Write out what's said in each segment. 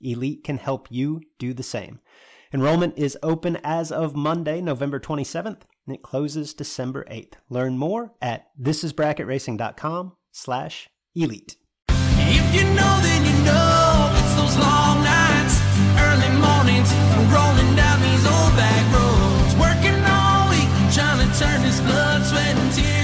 Elite can help you do the same. Enrollment is open as of Monday, November 27th, and it closes December 8th. Learn more at thisisbracketracing.com slash elite. If you know, then you know it's those long nights, early mornings, rolling down these old back roads, working all week, trying to turn this blood, sweat, and tears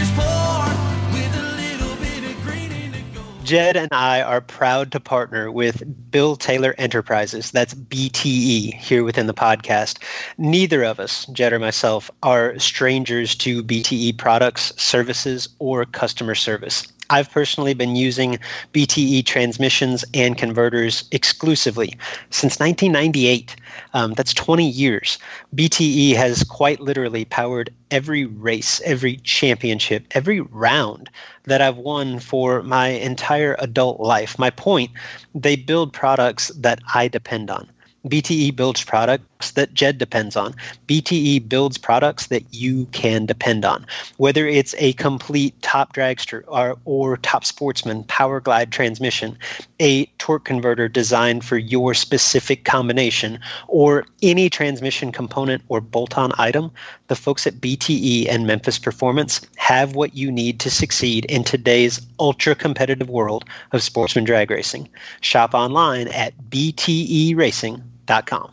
Jed and I are proud to partner with Bill Taylor Enterprises, that's BTE, here within the podcast. Neither of us, Jed or myself, are strangers to BTE products, services, or customer service. I've personally been using BTE transmissions and converters exclusively since 1998. Um, that's 20 years. BTE has quite literally powered every race, every championship, every round that I've won for my entire adult life. My point, they build products that I depend on. BTE builds products that Jed depends on. BTE builds products that you can depend on. Whether it's a complete top dragster or, or top sportsman power glide transmission, a torque converter designed for your specific combination, or any transmission component or bolt on item, the folks at BTE and Memphis Performance have what you need to succeed in today's ultra competitive world of sportsman drag racing. Shop online at bteracing.com.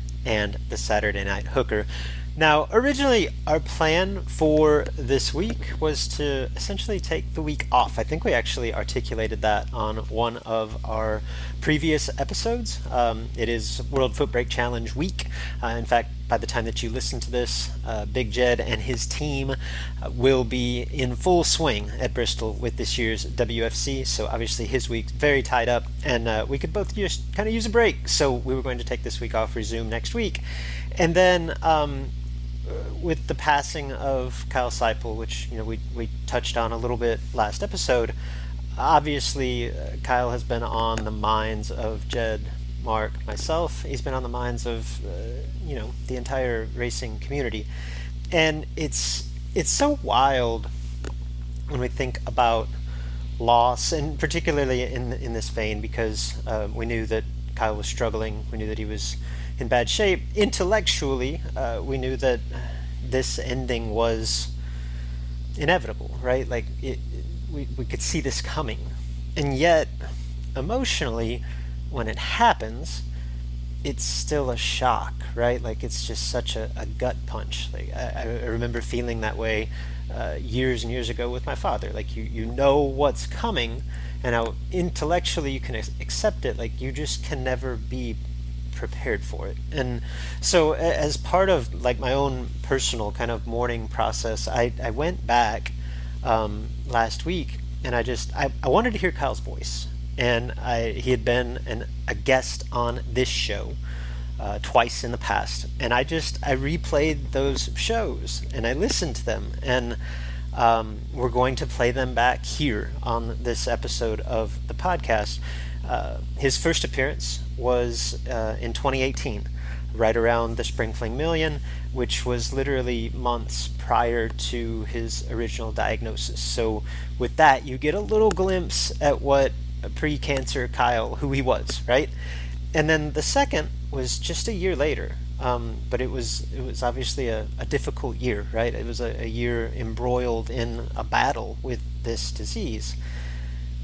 and the Saturday Night Hooker. Now, originally, our plan for this week was to essentially take the week off. I think we actually articulated that on one of our previous episodes. Um, it is World Foot Brake Challenge week. Uh, in fact, by the time that you listen to this, uh, Big Jed and his team uh, will be in full swing at Bristol with this year's WFC. So obviously his week's very tied up, and uh, we could both just kind of use a break. So we were going to take this week off, resume next week, and then. Um, with the passing of Kyle Seipel, which you know we we touched on a little bit last episode, obviously uh, Kyle has been on the minds of Jed, Mark, myself. He's been on the minds of uh, you know the entire racing community, and it's it's so wild when we think about loss, and particularly in in this vein because uh, we knew that Kyle was struggling. We knew that he was in bad shape. Intellectually, uh, we knew that this ending was inevitable, right? Like it, we we could see this coming, and yet emotionally, when it happens, it's still a shock, right? Like it's just such a, a gut punch. Like I, I remember feeling that way uh, years and years ago with my father. Like you you know what's coming, and how intellectually you can accept it. Like you just can never be prepared for it. And so, as part of like my own personal kind of mourning process, I, I went back um, last week and I just I, I wanted to hear Kyle's voice. And I he had been an, a guest on this show uh, twice in the past, and I just I replayed those shows and I listened to them and. Um, we're going to play them back here on this episode of the podcast. Uh, his first appearance was uh, in 2018, right around the Spring Fling Million, which was literally months prior to his original diagnosis. So, with that, you get a little glimpse at what a pre cancer Kyle, who he was, right? And then the second was just a year later. Um, but it was it was obviously a, a difficult year, right? It was a, a year embroiled in a battle with this disease,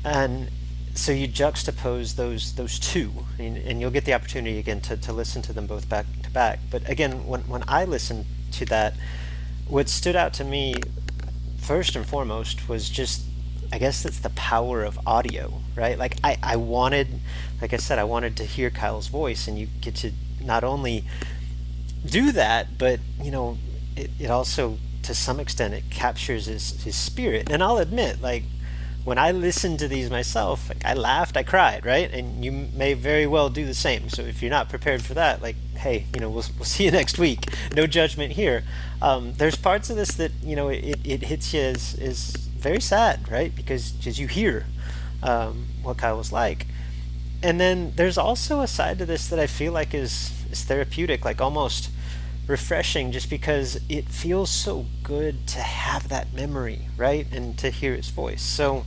and so you juxtapose those those two, and, and, you'll get the opportunity again to, to listen to them both back to back. But again, when when I listened to that, what stood out to me first and foremost was just I guess it's the power of audio, right? Like I, I wanted like I said, I wanted to hear Kyle's voice and you get to not only do that, but you know, it, it also to some extent it captures his, his spirit. And I'll admit, like when I listened to these myself, like I laughed, I cried, right? And you may very well do the same. So if you're not prepared for that, like, hey, you know, we'll, we'll see you next week. No judgment here. Um, there's parts of this that you know it, it hits you as is very sad, right? Because as you hear um, what Kyle was like, and then there's also a side to this that I feel like is is therapeutic, like almost refreshing just because it feels so good to have that memory, right? And to hear his voice. So,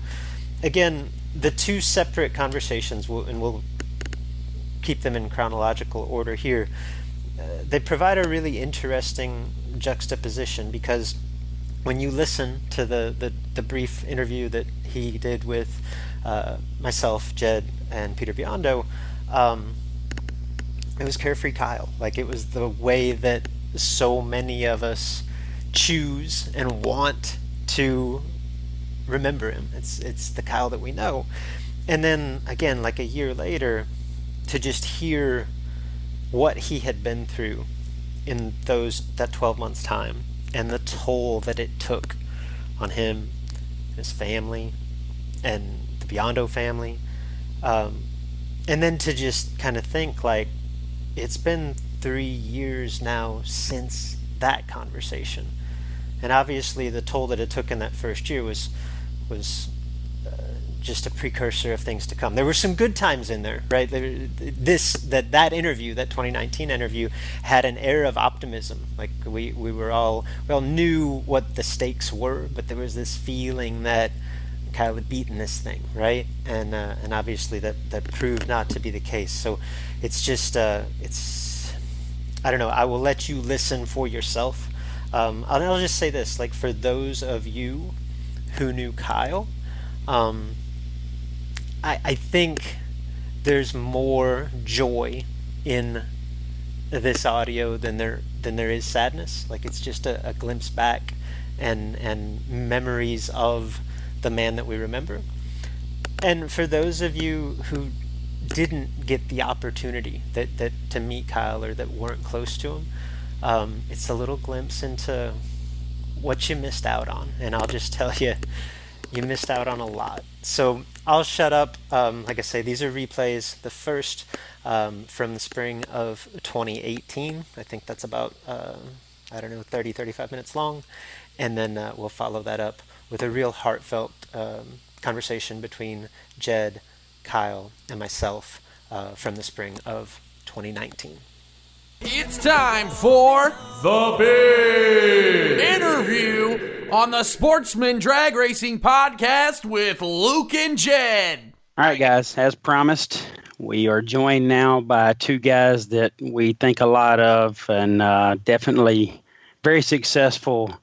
again, the two separate conversations, will, and we'll keep them in chronological order here, uh, they provide a really interesting juxtaposition because when you listen to the, the, the brief interview that he did with uh, myself, Jed, and Peter Biondo, um, it was Carefree Kyle. Like it was the way that so many of us choose and want to remember him. It's it's the Kyle that we know. And then again, like a year later, to just hear what he had been through in those that 12 months time and the toll that it took on him, his family, and the Biondo family. Um, and then to just kind of think like it's been three years now since that conversation, and obviously the toll that it took in that first year was was uh, just a precursor of things to come. There were some good times in there, right? There, this that that interview, that 2019 interview, had an air of optimism. Like we we were all we all knew what the stakes were, but there was this feeling that Kyle had beaten this thing, right? And uh, and obviously that that proved not to be the case. So it's just uh, it's I don't know. I will let you listen for yourself. Um, I'll, I'll, just say this: like for those of you who knew Kyle, um, I I think there's more joy in this audio than there than there is sadness. Like it's just a, a glimpse back and and memories of the man that we remember. And for those of you who didn't get the opportunity that, that to meet Kyle or that weren't close to him, um, it's a little glimpse into what you missed out on. And I'll just tell you, you missed out on a lot. So I'll shut up. Um, like I say, these are replays. The first um, from the spring of 2018. I think that's about, uh, I don't know, 30, 35 minutes long. And then uh, we'll follow that up with a real heartfelt um, conversation between Jed, Kyle, and myself uh, from the spring of 2019. It's time for the big interview on the Sportsman Drag Racing Podcast with Luke and Jed. All right, guys, as promised, we are joined now by two guys that we think a lot of and uh, definitely very successful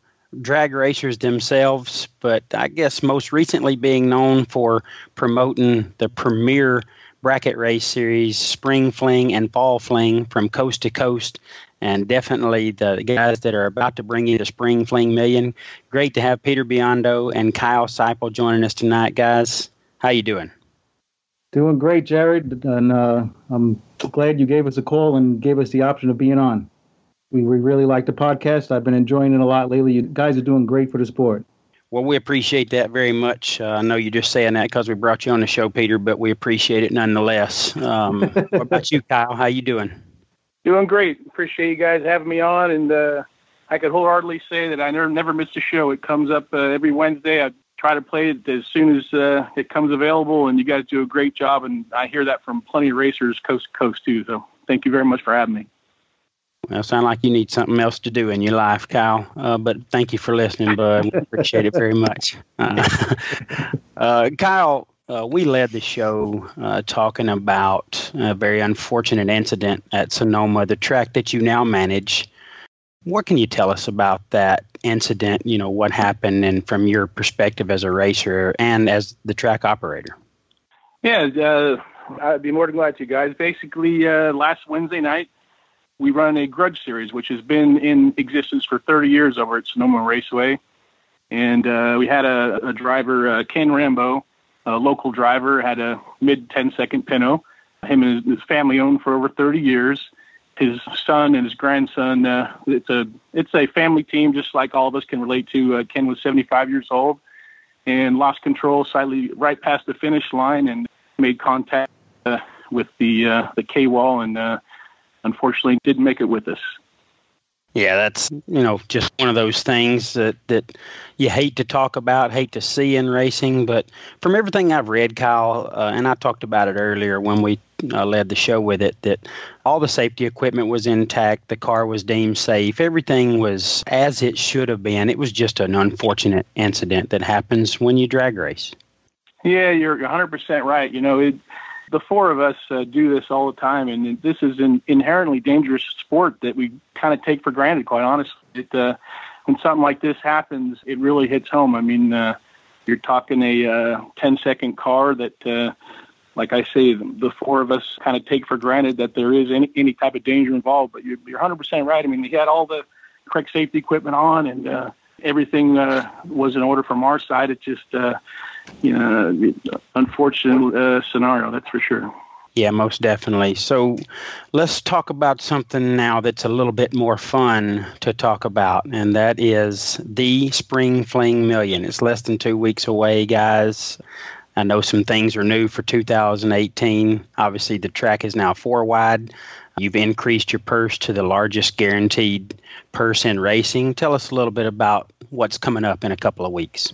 drag racers themselves, but I guess most recently being known for promoting the premier bracket race series, Spring Fling and Fall Fling from coast to coast. And definitely the guys that are about to bring you the Spring Fling Million. Great to have Peter Biondo and Kyle Seipel joining us tonight, guys. How you doing? Doing great, Jared, and uh, I'm glad you gave us a call and gave us the option of being on. We, we really like the podcast. I've been enjoying it a lot lately. You guys are doing great for the sport. Well, we appreciate that very much. Uh, I know you're just saying that because we brought you on the show, Peter, but we appreciate it nonetheless. Um, what about you, Kyle? How you doing? Doing great. Appreciate you guys having me on, and uh, I could wholeheartedly say that I never never miss a show. It comes up uh, every Wednesday. I try to play it as soon as uh, it comes available, and you guys do a great job. And I hear that from plenty of racers coast to coast too. So thank you very much for having me. Well, sound like you need something else to do in your life, Kyle. Uh, but thank you for listening, bud. We appreciate it very much. Uh, uh, Kyle, uh, we led the show uh, talking about a very unfortunate incident at Sonoma, the track that you now manage. What can you tell us about that incident? You know, what happened, and from your perspective as a racer and as the track operator? Yeah, uh, I'd be more than glad to, guys. Basically, last Wednesday night, we run a grudge series, which has been in existence for 30 years over at Sonoma Raceway. And uh, we had a, a driver, uh, Ken Rambo, a local driver, had a mid 10 second Pinto. Him and his, family owned for over 30 years. His son and his grandson, uh, it's a it's a family team, just like all of us can relate to. Uh, Ken was 75 years old and lost control slightly right past the finish line and made contact uh, with the uh, the K wall and uh, unfortunately didn't make it with us. Yeah, that's you know just one of those things that that you hate to talk about, hate to see in racing. But from everything I've read, Kyle, uh, and I talked about it earlier when we uh, led the show with it, that all the safety equipment was intact, the car was deemed safe, everything was as it should have been. It was just an unfortunate incident that happens when you drag race. Yeah, you're 100% right. You know, it the four of us uh, do this all the time, and this is an inherently dangerous sport that we kind of take for granted. Quite honestly, it, uh, when something like this happens, it really hits home. I mean, uh, you're talking a uh, 10 second car that, uh, like I say, the four of us kind of take for granted that there is any any type of danger involved. But you're, you're 100% right. I mean, he had all the correct safety equipment on, and uh, everything uh, was in order from our side. It just uh, you know, unfortunate uh, scenario, that's for sure. Yeah, most definitely. So let's talk about something now that's a little bit more fun to talk about, and that is the Spring Fling Million. It's less than two weeks away, guys. I know some things are new for 2018. Obviously, the track is now four wide. You've increased your purse to the largest guaranteed purse in racing. Tell us a little bit about what's coming up in a couple of weeks.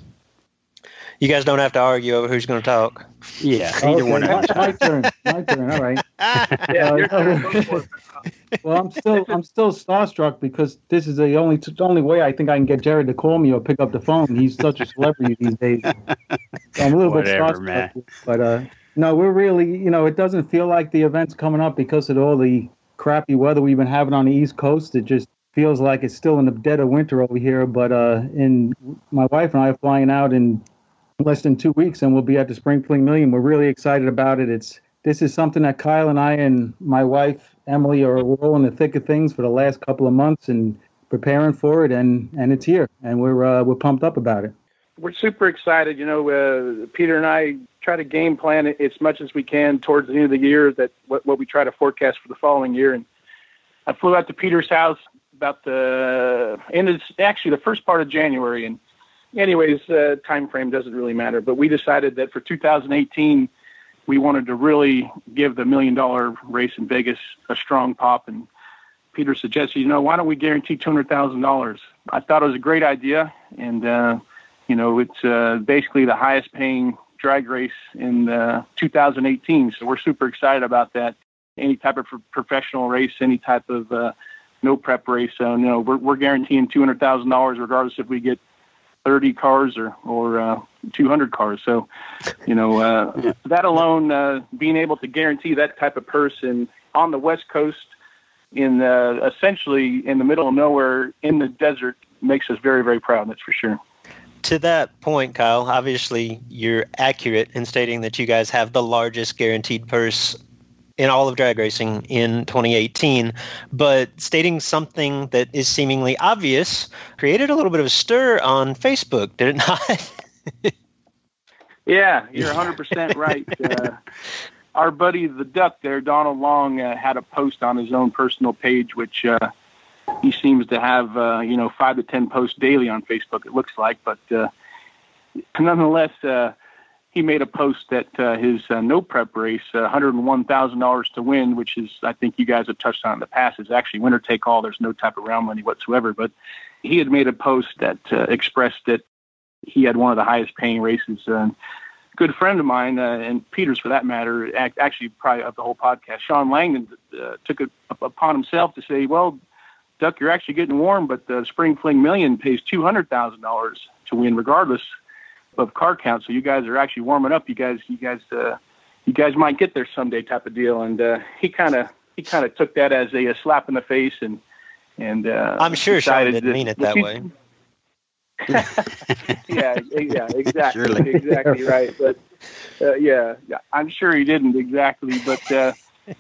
You guys don't have to argue over who's going to talk. Yeah, either okay, one. My, my turn. My turn. All right. yeah, uh, well, I'm still I'm still starstruck because this is the only the only way I think I can get Jared to call me or pick up the phone. He's such a celebrity these days. So I'm a little Whatever, bit starstruck, man. but uh, no, we're really you know it doesn't feel like the event's coming up because of all the crappy weather we've been having on the East Coast. It just feels like it's still in the dead of winter over here. But uh, in my wife and I are flying out in less than two weeks, and we'll be at the Spring Fling Million. We're really excited about it. It's this is something that Kyle and I and my wife Emily are all in the thick of things for the last couple of months and preparing for it, and and it's here, and we're uh, we're pumped up about it. We're super excited. You know, uh, Peter and I try to game plan as much as we can towards the end of the year. That what, what we try to forecast for the following year. And I flew out to Peter's house about the end of actually the first part of January, and anyways, uh, time frame doesn't really matter. But we decided that for 2018, we wanted to really give the million dollar race in Vegas a strong pop. And Peter suggested, you know, why don't we guarantee two hundred thousand dollars? I thought it was a great idea, and uh, you know, it's uh, basically the highest paying drag race in uh, 2018. So we're super excited about that. Any type of professional race, any type of uh, no prep race. So no, we're, we're guaranteeing two hundred thousand dollars, regardless if we get 30 cars or or uh, 200 cars. So, you know, uh, that alone, uh, being able to guarantee that type of person on the West Coast, in uh, essentially in the middle of nowhere in the desert, makes us very very proud. That's for sure. To that point, Kyle, obviously you're accurate in stating that you guys have the largest guaranteed purse in all of drag racing in 2018, but stating something that is seemingly obvious created a little bit of a stir on Facebook, did it not? Yeah, you're 100 percent right. Uh, our buddy the Duck there, Donald Long, uh, had a post on his own personal page, which uh, he seems to have, uh, you know, five to ten posts daily on Facebook. It looks like, but uh, nonetheless, uh, he made a post that uh, his uh, no prep race, uh, $101,000 to win, which is, I think you guys have touched on in the past, is actually winner take all. There's no type of round money whatsoever. But he had made a post that uh, expressed that he had one of the highest paying races. Uh, good friend of mine, uh, and Peter's for that matter, actually probably of the whole podcast, Sean Langdon uh, took it upon himself to say, well, Duck, you're actually getting warm, but the Spring Fling Million pays $200,000 to win regardless of car count. So you guys are actually warming up. You guys, you guys, uh, you guys might get there someday type of deal. And uh, he kind of he kind of took that as a, a, slap in the face and and uh, I'm sure Sean didn't mean it that way. yeah, yeah, exactly, Surely. exactly right. But uh, yeah, I'm sure he didn't exactly. But uh,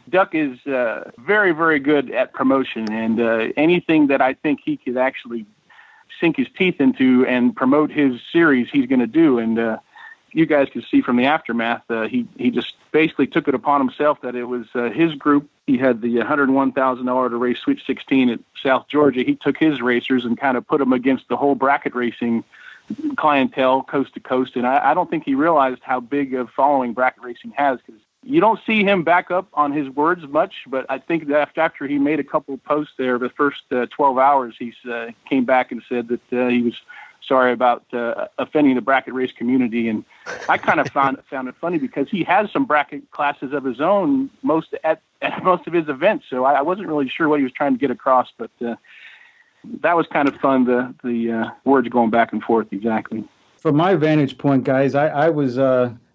Duck is uh, very, very good at promotion, and uh, anything that I think he could actually sink his teeth into and promote his series, he's going to do. And uh, you guys can see from the aftermath, uh, he he just basically took it upon himself that it was uh, his group. He had the $101,000 to race Sweet 16 at South Georgia. He took his racers and kind of put them against the whole bracket racing clientele coast to coast. And I, I don't think he realized how big of following bracket racing has because you don't see him back up on his words much, but I think that after he made a couple of posts there, the first uh, 12 hours, he uh, came back and said that uh, he was sorry about uh, offending the bracket race community. And I kind of found found it funny because he has some bracket classes of his own most at, at most of his events. So I, I wasn't really sure what he was trying to get across, but uh, that was kind of fun. The the uh, words going back and forth exactly. From my vantage point, guys, I, I was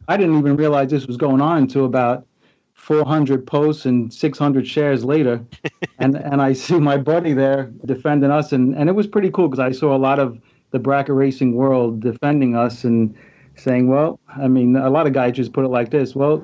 I didn't even realize this was going on until about 400 posts and 600 shares later, and and I see my buddy there defending us, and and it was pretty cool because I saw a lot of the bracket racing world defending us and saying, well, I mean, a lot of guys just put it like this, well.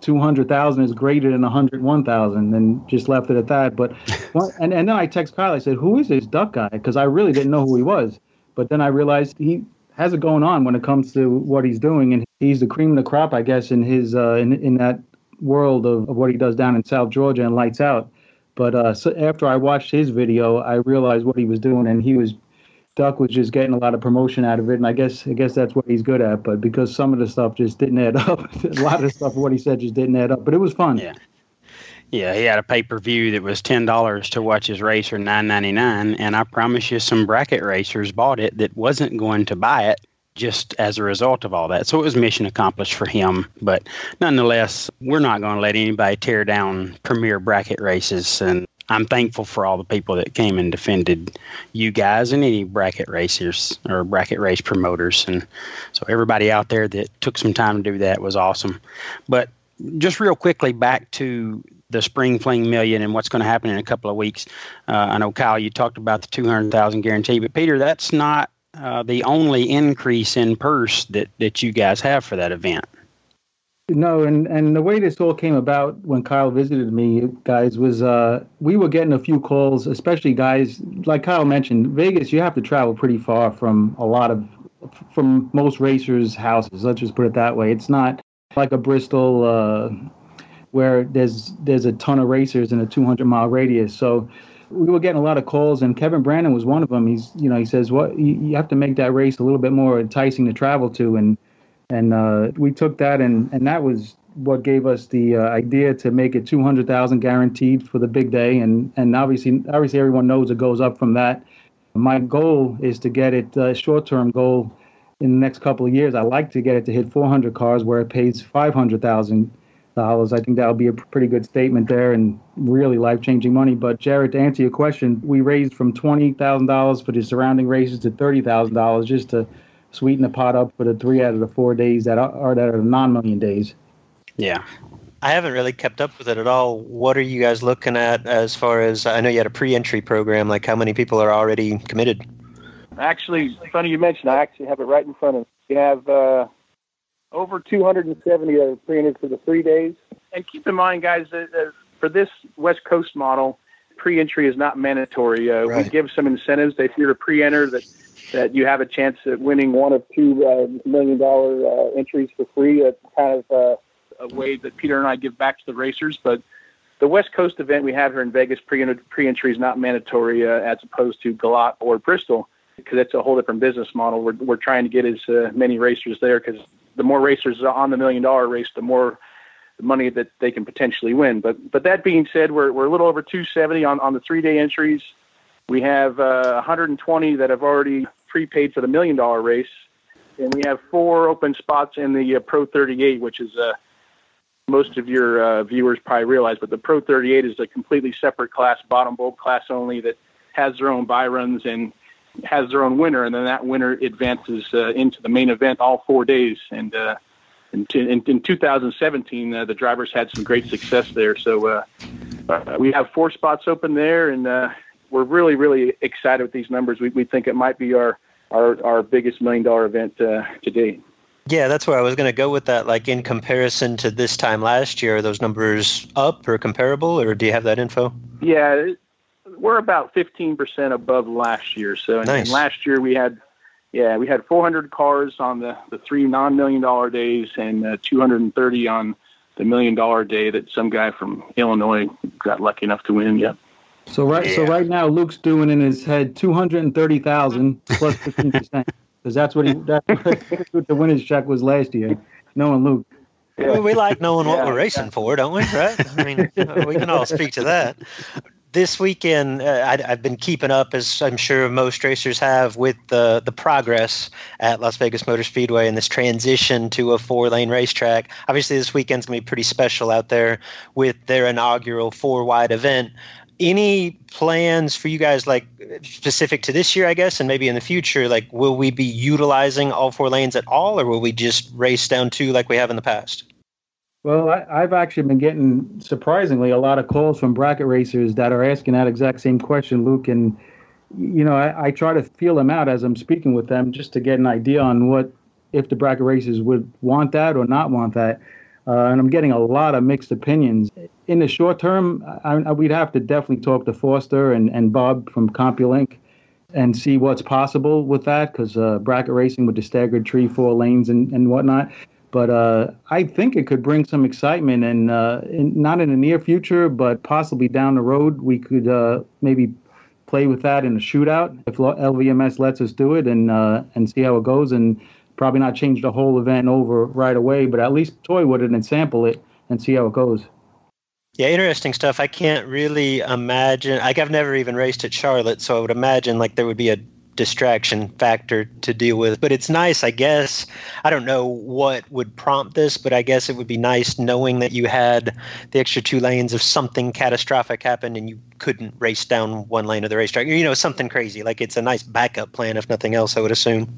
200,000 is greater than 101,000 and just left it at that. But, and, and then I text Kyle, I said, who is this duck guy? Because I really didn't know who he was. But then I realized he has it going on when it comes to what he's doing. And he's the cream of the crop, I guess, in his uh, in in that world of, of what he does down in South Georgia and lights out. But uh, so after I watched his video, I realized what he was doing, and he was Duck was just getting a lot of promotion out of it, and I guess I guess that's what he's good at. But because some of the stuff just didn't add up, a lot of stuff what he said just didn't add up. But it was fun. Yeah. Yeah, he had a pay per view that was ten dollars to watch his race or nine ninety nine, and I promise you, some bracket racers bought it that wasn't going to buy it just as a result of all that. So it was mission accomplished for him. But nonetheless, we're not going to let anybody tear down premier bracket races. And I'm thankful for all the people that came and defended you guys and any bracket racers or bracket race promoters. And so everybody out there that took some time to do that was awesome. But just real quickly back to the spring fling million and what's going to happen in a couple of weeks. Uh, I know Kyle, you talked about the 200,000 guarantee, but Peter, that's not uh, the only increase in purse that, that you guys have for that event. No, and, and the way this all came about when Kyle visited me, guys, was uh, we were getting a few calls, especially guys like Kyle mentioned. Vegas, you have to travel pretty far from a lot of from most racers' houses. Let's just put it that way. It's not like a Bristol uh, where there's there's a ton of racers in a 200 mile radius. So we were getting a lot of calls, and Kevin Brandon was one of them. He's, you know, he says, "What you, you have to make that race a little bit more enticing to travel to," and and uh, we took that, and and that was what gave us the uh, idea to make it 200,000 guaranteed for the big day, and and obviously obviously everyone knows it goes up from that. My goal is to get it uh, short-term goal in the next couple of years. I like to get it to hit 400 cars where it pays 500,000 dollars. I think that'll be a pretty good statement there and really life changing money. But Jared, to answer your question, we raised from twenty thousand dollars for the surrounding races to thirty thousand dollars just to sweeten the pot up for the three out of the four days that are that are the non million days. Yeah. I haven't really kept up with it at all. What are you guys looking at as far as I know you had a pre-entry program? Like how many people are already committed? Actually, funny you mentioned. I actually have it right in front of. Me. We have uh, over 270 are pre-entered for the three days. And keep in mind, guys, that uh, for this West Coast model, pre-entry is not mandatory. Uh, right. We give some incentives. If you're a pre-enter, that that you have a chance at winning one of two uh, million dollar uh, entries for free. It's kind of uh, a way that Peter and I give back to the racers. But the West Coast event we have here in Vegas pre pre entry is not mandatory uh, as opposed to GALOT or Bristol because it's a whole different business model. We're we're trying to get as uh, many racers there because the more racers on the million dollar race, the more money that they can potentially win. But but that being said, we're we're a little over 270 on on the three day entries. We have uh, 120 that have already prepaid for the million dollar race, and we have four open spots in the uh, Pro 38, which is uh, most of your uh, viewers probably realize, but the Pro 38 is a completely separate class, bottom bulb class only, that has their own buy runs and has their own winner, and then that winner advances uh, into the main event all four days. And uh, in, in, in 2017, uh, the drivers had some great success there. So uh, uh, we have four spots open there, and uh, we're really, really excited with these numbers. We, we think it might be our our, our biggest million dollar event uh, to date. Yeah, that's where I was going to go with that. Like in comparison to this time last year, are those numbers up or comparable, or do you have that info? Yeah, we're about 15% above last year. So, nice. and last year we had, yeah, we had 400 cars on the, the three non million dollar days and uh, 230 on the million dollar day that some guy from Illinois got lucky enough to win. Yep. So right, yeah. so right now Luke's doing in his head 230,000 plus plus 15 percent because that's what he that's what the winner's check was last year. Knowing Luke. Yeah. we like knowing what we're racing yeah. for, don't we? Right? I mean, we can all speak to that this weekend, uh, I, have been keeping up, as I'm sure most racers have, with the the progress at Las Vegas Motor Speedway and this transition to a four lane racetrack. Obviously, this weekend's gonna be pretty special out there with their inaugural four wide event. Any plans for you guys, like specific to this year, I guess, and maybe in the future? Like, will we be utilizing all four lanes at all, or will we just race down two like we have in the past? Well, I, have actually been getting surprisingly a lot of calls from bracket racers that are asking that exact same question, Luke. And you know, I, I, try to feel them out as I'm speaking with them just to get an idea on what if the bracket racers would want that or not want that. Uh, and I'm getting a lot of mixed opinions. In the short term, I, I, we'd have to definitely talk to Foster and, and Bob from CompuLink and see what's possible with that because uh, bracket racing with the staggered tree, four lanes, and, and whatnot. But uh, I think it could bring some excitement, and uh, in, not in the near future, but possibly down the road, we could uh, maybe play with that in a shootout if LVMS lets us do it, and uh, and see how it goes, and probably not change the whole event over right away, but at least toy with it and sample it and see how it goes. Yeah, interesting stuff. I can't really imagine. Like, I've never even raced at Charlotte, so I would imagine like there would be a distraction factor to deal with. But it's nice, I guess. I don't know what would prompt this, but I guess it would be nice knowing that you had the extra two lanes if something catastrophic happened and you couldn't race down one lane of the racetrack. You know, something crazy. Like it's a nice backup plan, if nothing else, I would assume.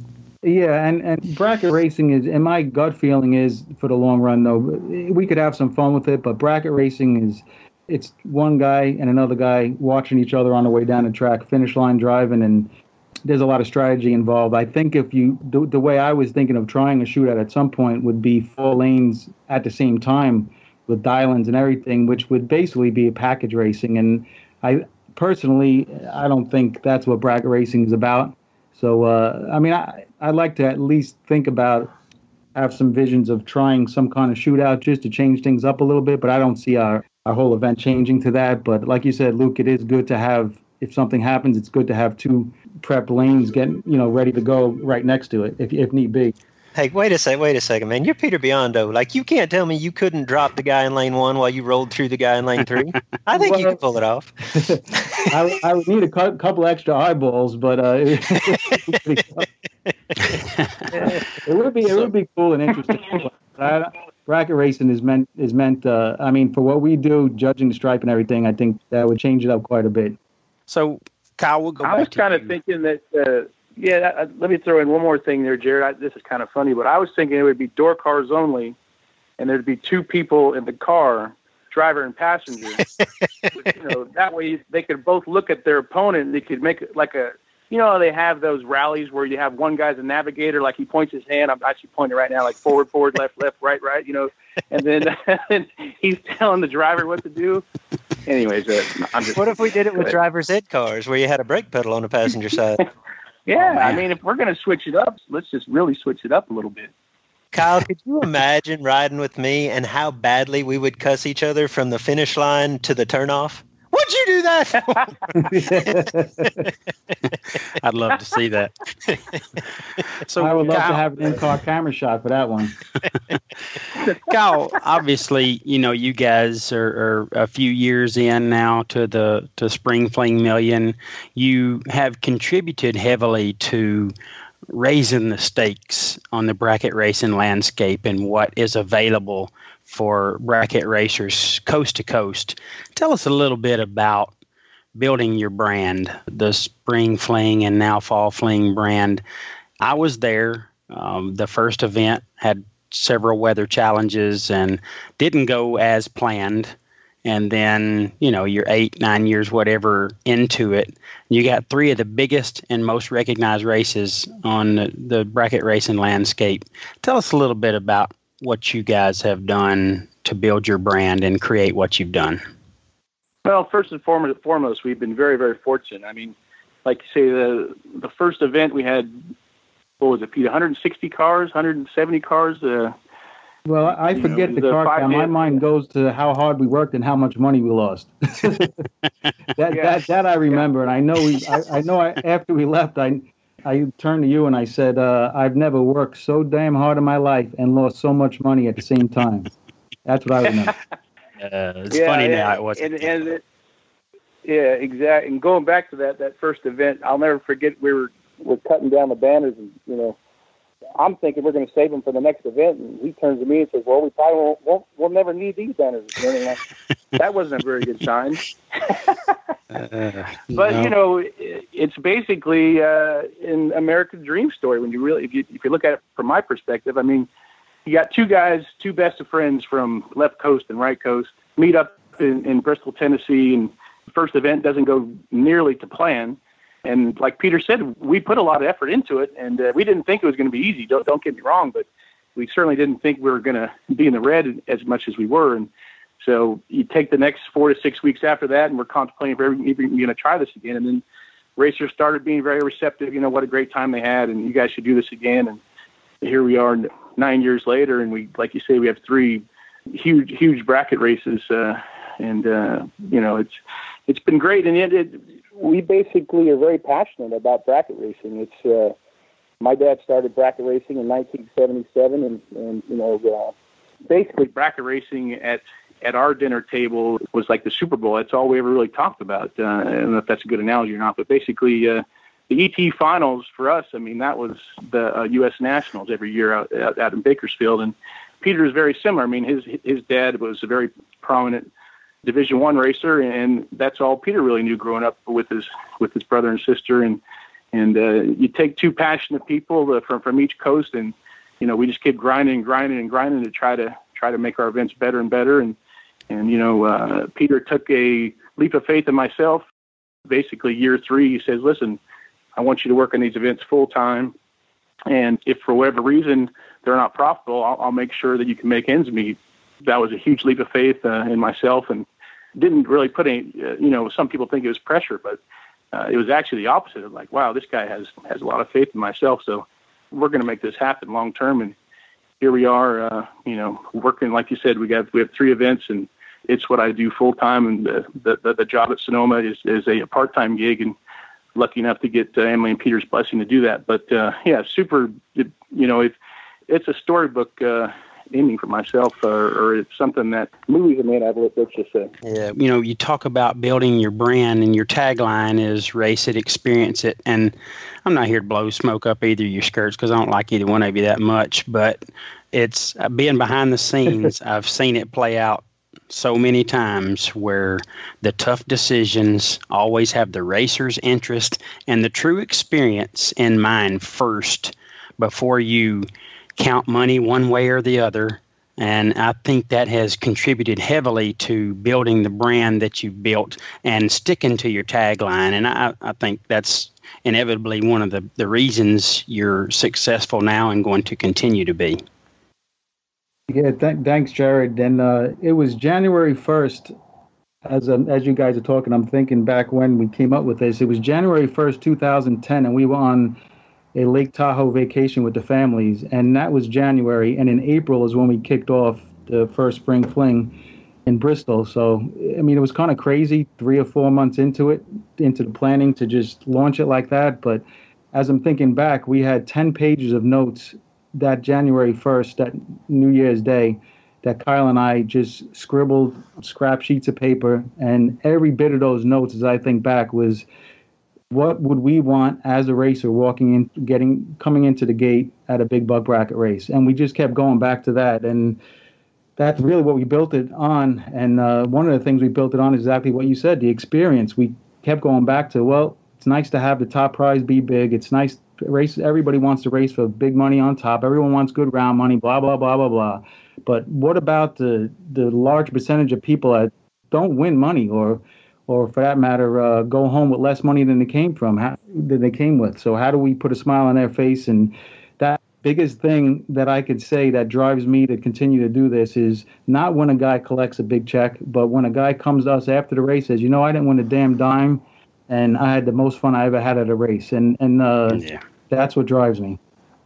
Yeah, and, and bracket racing is, and my gut feeling is for the long run, though, we could have some fun with it, but bracket racing is it's one guy and another guy watching each other on the way down the track, finish line driving, and there's a lot of strategy involved. I think if you the, the way I was thinking of trying a shootout at some point would be four lanes at the same time with dial-ins and everything, which would basically be a package racing. And I personally, I don't think that's what bracket racing is about. So uh, I mean, I I'd like to at least think about have some visions of trying some kind of shootout just to change things up a little bit. But I don't see our our whole event changing to that. But like you said, Luke, it is good to have if something happens, it's good to have two prep lanes getting you know ready to go right next to it if if need be. Hey, wait a second, wait a second, man. You're Peter Biondo. Like, you can't tell me you couldn't drop the guy in lane one while you rolled through the guy in lane three. I think well, you can pull it off. I, I, would need a cu- couple extra eyeballs, but uh, it, it, would be it would be cool and interesting. bracket racing is meant is meant. Uh, I mean, for what we do, judging the stripe and everything, I think that would change it up quite a bit. So Kyle, we'll go I was kind of thinking that, uh, yeah, that, uh, let me throw in one more thing there, Jared. I, this is kind of funny, but I was thinking it would be door cars only, and there'd be two people in the car, driver and passenger. you know, that way they could both look at their opponent and they could make it like a, you know, they have those rallies where you have one guy's a navigator, like he points his hand. I'm actually pointing right now, like forward, forward, left, left, right, right. You know, and then he's telling the driver what to do anyways, uh, I'm just. What if we did it with driver's ed cars, where you had a brake pedal on the passenger side? Yeah, oh, I mean, if we're going to switch it up, let's just really switch it up a little bit. Kyle, could you imagine riding with me and how badly we would cuss each other from the finish line to the turnoff? What'd you do that? I'd love to see that. so I would love Kyle, to have an in-car camera shot for that one. Kyle, obviously, you know you guys are, are, a few years in now to the to Spring Fling Million. You have contributed heavily to raising the stakes on the bracket racing landscape and what is available for bracket racers coast to coast. Tell us a little bit about building your brand, the spring fling and now fall fling brand. I was there. Um, the first event had several weather challenges and didn't go as planned. And then, you know, you're eight, nine years, whatever, into it. You got three of the biggest and most recognized races on the, the bracket racing landscape. Tell us a little bit about what you guys have done to build your brand and create what you've done? Well, first and foremost, we've been very, very fortunate. I mean, like you say, the the first event we had, what was it, Pete? 160 cars, 170 cars. Uh, well, I forget know, the car count. My mind goes to how hard we worked and how much money we lost. that, yeah. that that I remember, yeah. and I know we. I, I know I, after we left, I I turned to you and I said, uh, I've never worked so damn hard in my life and lost so much money at the same time. That's what I remember. uh, it's yeah, funny now. It wasn't. And, and it, yeah, exactly. And going back to that that first event, I'll never forget. We were we're cutting down the banners, and you know, I'm thinking we're going to save them for the next event. And he turns to me and says, "Well, we probably won't. won't we'll never need these banners." Like, that wasn't a very good sign. uh, but no. you know, it's basically uh, in American Dream story. When you really, if you if you look at it from my perspective, I mean, you got two guys, two best of friends from left coast and right coast, meet up in, in Bristol, Tennessee, and first event doesn't go nearly to plan. And like Peter said, we put a lot of effort into it, and uh, we didn't think it was going to be easy. Don't don't get me wrong, but we certainly didn't think we were going to be in the red as much as we were. And so you take the next four to six weeks after that, and we're contemplating if we're going to try this again. And then racers started being very receptive. You know what a great time they had, and you guys should do this again. And here we are nine years later, and we, like you say, we have three huge, huge bracket races, uh, and uh, you know it's it's been great. And it, it, we basically are very passionate about bracket racing. It's uh, my dad started bracket racing in 1977, and and you know uh, basically bracket racing at at our dinner table was like the Super Bowl. That's all we ever really talked about. Uh, I don't know if that's a good analogy or not, but basically, uh, the ET finals for us, I mean, that was the uh, U.S. Nationals every year out, out, out in Bakersfield. And Peter is very similar. I mean, his his dad was a very prominent Division One racer, and that's all Peter really knew growing up with his with his brother and sister. And and uh, you take two passionate people from from each coast, and you know, we just keep grinding and grinding and grinding to try to try to make our events better and better. And and you know, uh, Peter took a leap of faith in myself. Basically, year three, he says, "Listen, I want you to work on these events full time. And if for whatever reason they're not profitable, I'll, I'll, make sure that you can make ends meet. That was a huge leap of faith uh, in myself and didn't really put any, uh, you know, some people think it was pressure, but uh, it was actually the opposite of like, wow, this guy has, has a lot of faith in myself. So we're going to make this happen long term. And here we are, uh, you know, working, like you said, we got, we have three events and it's what I do full time. And the, the, the job at Sonoma is, is a part-time gig. And lucky enough to get uh, Emily and Peter's blessing to do that. But uh, yeah, super. You know, it, it's a storybook uh, ending for myself, uh, or it's something that movies are made out of. Let's just say. Yeah, you know, you talk about building your brand, and your tagline is "Race it, experience it." And I'm not here to blow smoke up either of your skirts because I don't like either one of you that much, but it's uh, being behind the scenes. I've seen it play out so many times where the tough decisions always have the racer's interest and the true experience in mind first before you count money one way or the other. And I think that has contributed heavily to building the brand that you've built and sticking to your tagline. And I, I think that's inevitably one of the, the reasons you're successful now and going to continue to be. Yeah, th- thanks, Jared. And uh, it was January 1st, as um, as you guys are talking, I'm thinking back when we came up with this. It was January 1st, 2010, and we were on a Lake Tahoe vacation with the families, and that was January. And in April is when we kicked off the first spring fling in Bristol. So, I mean, it was kind of crazy three or four months into it, into the planning to just launch it like that. But as I'm thinking back, we had 10 pages of notes that January 1st, that New Year's Day, that Kyle and I just scribbled scrap sheets of paper. And every bit of those notes, as I think back, was what would we want as a racer walking in, getting, coming into the gate at a big buck bracket race? And we just kept going back to that. And that's really what we built it on. And uh, one of the things we built it on is exactly what you said the experience. We kept going back to, well, it's nice to have the top prize be big. It's nice race. Everybody wants to race for big money on top. Everyone wants good round money, blah, blah, blah, blah, blah. But what about the, the large percentage of people that don't win money or, or for that matter, uh, go home with less money than they came from, how, than they came with? So how do we put a smile on their face and that biggest thing that I could say that drives me to continue to do this is not when a guy collects a big check, but when a guy comes to us after the race says, you know, I didn't win a damn dime, and I had the most fun I ever had at a race, and and uh, yeah. that's what drives me.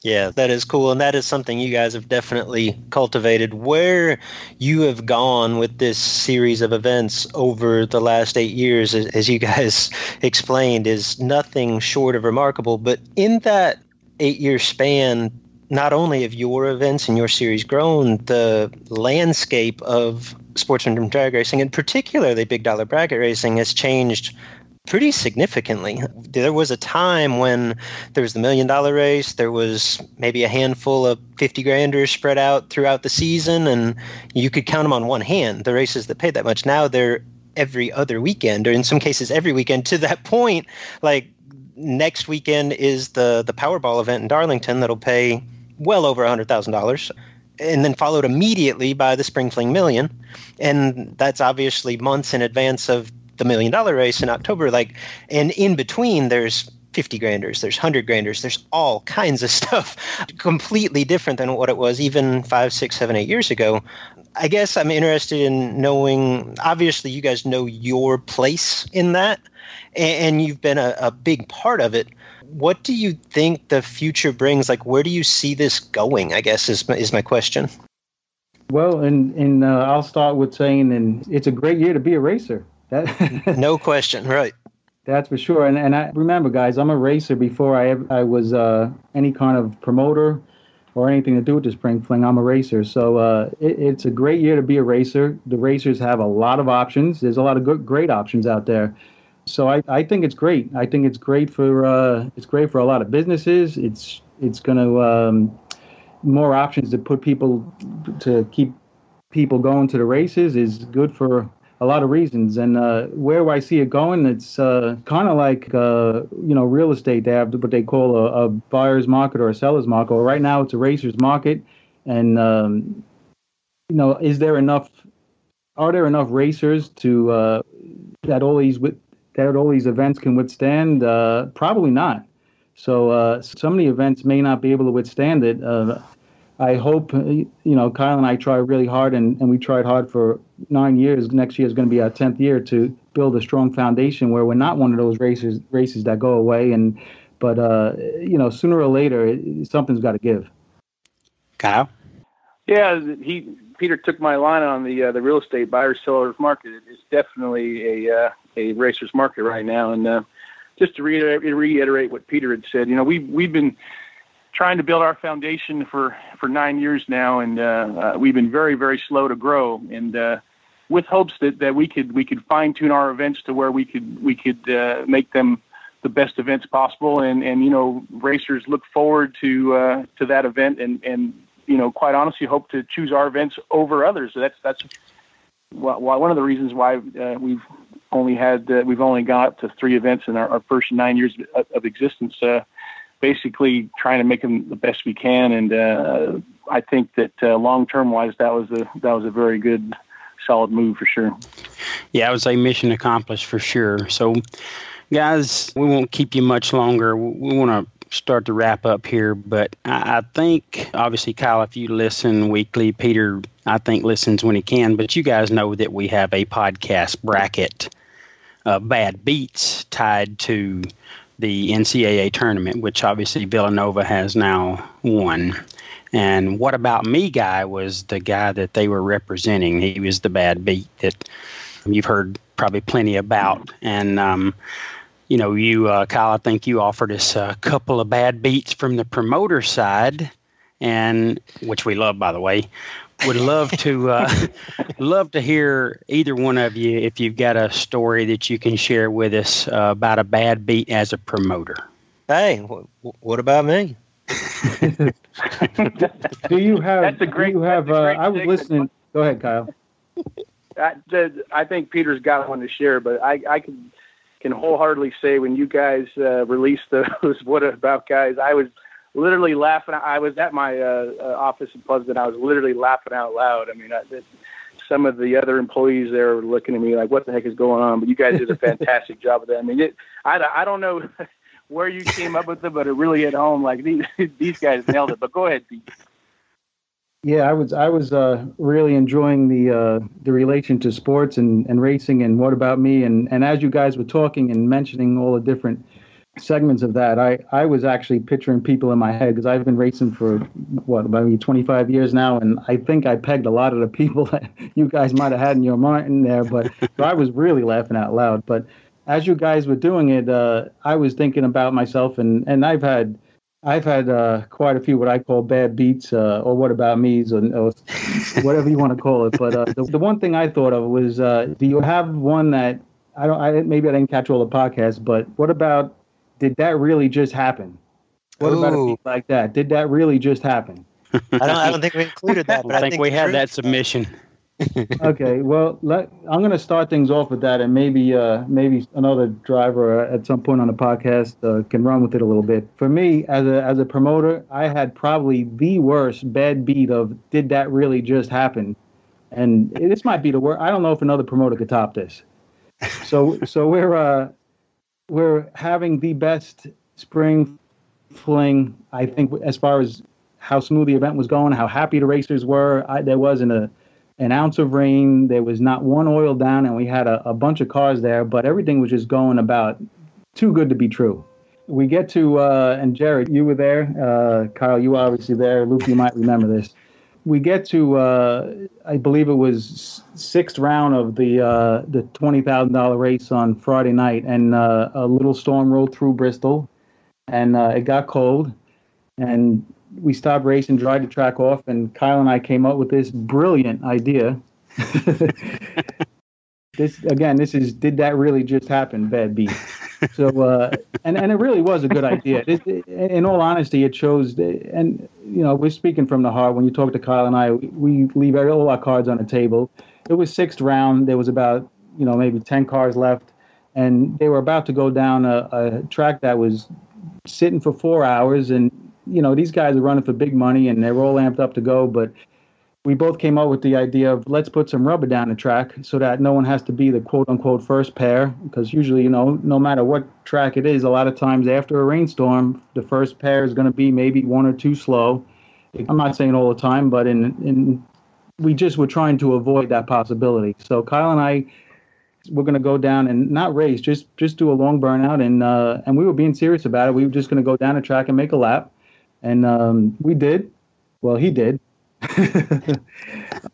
Yeah, that is cool. And that is something you guys have definitely cultivated. Where you have gone with this series of events over the last eight years, as you guys explained, is nothing short of remarkable. But in that eight year span, not only have your events and your series grown, the landscape of sportsman drag racing, and particularly big dollar bracket racing, has changed pretty significantly. There was a time when there was the million dollar race, there was maybe a handful of 50 granders spread out throughout the season, and you could count them on one hand, the races that paid that much. Now they're every other weekend, or in some cases every weekend, to that point, like next weekend is the the Powerball event in Darlington that'll pay well over $100,000 and then followed immediately by the Spring Fling Million. And that's obviously months in advance of the million dollar race in October. Like, and in between, there's 50 granders, there's 100 granders, there's all kinds of stuff completely different than what it was even five, six, seven, eight years ago. I guess I'm interested in knowing, obviously, you guys know your place in that, and you've been a, a big part of it what do you think the future brings? Like, where do you see this going? I guess is is my question. Well, and and uh, I'll start with saying, and it's a great year to be a racer. That, no question, right? That's for sure. And and I remember, guys, I'm a racer before I I was uh, any kind of promoter or anything to do with the spring fling. I'm a racer, so uh, it, it's a great year to be a racer. The racers have a lot of options. There's a lot of good, great options out there so I, I think it's great. I think it's great for uh, it's great for a lot of businesses. It's it's going to um, more options to put people to keep people going to the races is good for a lot of reasons. And uh, where I see it going, it's uh, kind of like uh, you know real estate. They have what they call a, a, buyer's market or a seller's market. Right now, it's a racer's market, and um, you know, is there enough? Are there enough racers to uh, that all these with that all these events can withstand? Uh, probably not. So uh, some of the events may not be able to withstand it. I hope, you know, Kyle and I try really hard, and, and we tried hard for nine years. Next year is going to be our tenth year to build a strong foundation where we're not one of those races races that go away. And but uh, you know, sooner or later, it, something's got to give. Kyle. Yeah, he Peter took my line on the uh, the real estate buyers sellers market. It's definitely a uh, a racer's market right now. And uh, just to reiterate, reiterate what Peter had said, you know, we we've been trying to build our foundation for for nine years now, and uh, uh, we've been very very slow to grow. And uh, with hopes that, that we could we could fine tune our events to where we could we could uh, make them the best events possible, and and you know racers look forward to uh, to that event, and and you know quite honestly hope to choose our events over others. So that's that's well, one of the reasons why uh, we've only had we've only up to three events in our, our first nine years of, of existence. Basically, trying to make them the best we can, and uh, I think that uh, long term wise, that was a that was a very good, solid move for sure. Yeah, I would say mission accomplished for sure. So, guys, we won't keep you much longer. We want to start to wrap up here, but I, I think obviously Kyle, if you listen weekly, Peter, I think listens when he can. But you guys know that we have a podcast bracket, uh, bad beats tied to the NCAA tournament, which obviously Villanova has now won. And what about me guy was the guy that they were representing. He was the bad beat that you've heard probably plenty about. And um, you know, you, uh, Kyle, I think you offered us a couple of bad beats from the promoter side, and which we love, by the way. Would love to uh, love to hear either one of you if you've got a story that you can share with us uh, about a bad beat as a promoter. Hey, wh- what about me? do you have? That's a great. Do you have? that's a Uh, I was segment. listening. Go ahead, Kyle. I, the, I think Peter's got one to share, but I, I can can wholeheartedly say when you guys uh, released those "What About Guys," I was literally laughing. I was at my uh, uh, office in Pleasanton. I was literally laughing out loud. I mean, I, some of the other employees there were looking at me like, "What the heck is going on?" But you guys did a fantastic job of that. I mean, it, I, I don't know where you came up with it, but it really hit home. Like these these guys nailed it. But go ahead, Pete. Yeah, I was I was uh, really enjoying the uh, the relation to sports and, and racing and what about me and, and as you guys were talking and mentioning all the different segments of that, I, I was actually picturing people in my head because I've been racing for what about 25 years now, and I think I pegged a lot of the people that you guys might have had in your mind there, but so I was really laughing out loud. But as you guys were doing it, uh, I was thinking about myself, and, and I've had I've had uh, quite a few what I call bad beats uh, or what about me's or, or whatever you want to call it. But uh, the, the one thing I thought of was, uh, do you have one that I don't? I maybe I didn't catch all the podcasts, but what about did that really just happen? What about a beat like that? Did that really just happen? I don't, I don't think we included that. But I think we the have truth- that submission. okay, well, let, I'm going to start things off with that, and maybe uh, maybe another driver uh, at some point on the podcast uh, can run with it a little bit. For me, as a as a promoter, I had probably the worst bad beat of did that really just happen, and this might be the worst. I don't know if another promoter could top this. So so we're uh, we're having the best spring fling. I think as far as how smooth the event was going, how happy the racers were. I, there wasn't a an ounce of rain. There was not one oil down, and we had a, a bunch of cars there, but everything was just going about too good to be true. We get to, uh, and Jared, you were there. Uh, Kyle, you were obviously there. Luke, you might remember this. We get to, uh, I believe it was sixth round of the uh, the twenty thousand dollar race on Friday night, and uh, a little storm rolled through Bristol, and uh, it got cold, and we stopped racing, dried the track off, and Kyle and I came up with this brilliant idea. this again, this is did that really just happen? Bad beat. So, uh, and and it really was a good idea. It, it- in all honesty, it shows, and you know, we're speaking from the heart. When you talk to Kyle and I, we leave all our cards on the table. It was sixth round. There was about you know maybe ten cars left, and they were about to go down a, a track that was sitting for four hours and you know these guys are running for big money and they're all amped up to go but we both came up with the idea of let's put some rubber down the track so that no one has to be the quote unquote first pair because usually you know no matter what track it is a lot of times after a rainstorm the first pair is going to be maybe one or two slow i'm not saying all the time but in in we just were trying to avoid that possibility so kyle and i we're going to go down and not race, just just do a long burnout, and uh, and we were being serious about it. We were just going to go down the track and make a lap, and um, we did. Well, he did.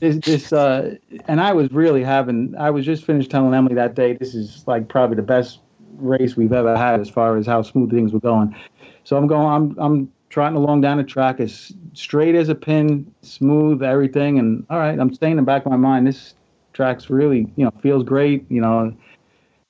this, this uh, and I was really having. I was just finished telling Emily that day. This is like probably the best race we've ever had as far as how smooth things were going. So I'm going. I'm I'm trotting along down the track as straight as a pin, smooth everything, and all right. I'm staying in the back of my mind. This track's really you know feels great. You know,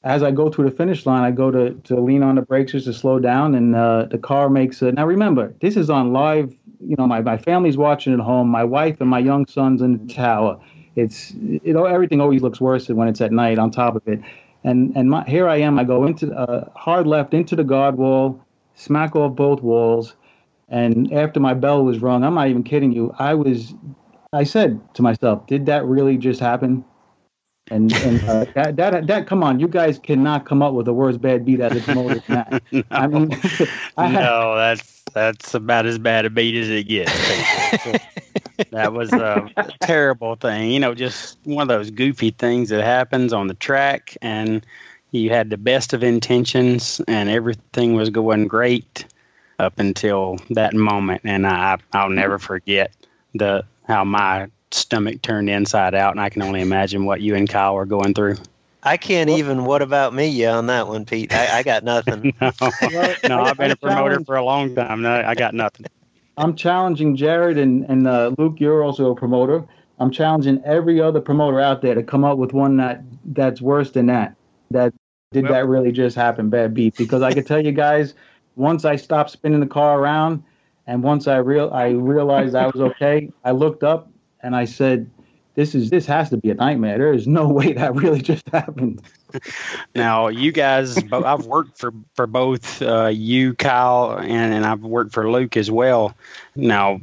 as I go to the finish line, I go to to lean on the brakes just to slow down, and uh, the car makes a. Now remember, this is on live. You know, my my family's watching at home. My wife and my young son's in the tower. It's it all. everything always looks worse when it's at night. On top of it, and and my, here I am. I go into uh, hard left into the guard wall, smack off both walls, and after my bell was rung, I'm not even kidding you. I was, I said to myself, "Did that really just happen?" And and uh, that, that that come on, you guys cannot come up with a worse bad beat as a promoter than that. no, I mean, I no, that's that's about as bad a beat as it gets. that was a terrible thing. You know, just one of those goofy things that happens on the track, and you had the best of intentions, and everything was going great up until that moment. And I, I'll never forget the how my stomach turned inside out, and I can only imagine what you and Kyle were going through. I can't even. What about me? Yeah, on that one, Pete. I, I got nothing. no, no, I've been a promoter for a long time. No, I got nothing. I'm challenging Jared and and uh, Luke. You're also a promoter. I'm challenging every other promoter out there to come up with one that that's worse than that. That did well, that really just happen? Bad beat. Because I could tell you guys, once I stopped spinning the car around, and once I real I realized I was okay, I looked up and I said, "This is this has to be a nightmare. There is no way that really just happened." now, you guys, I've worked for for both uh, you, Kyle, and, and I've worked for Luke as well. Now,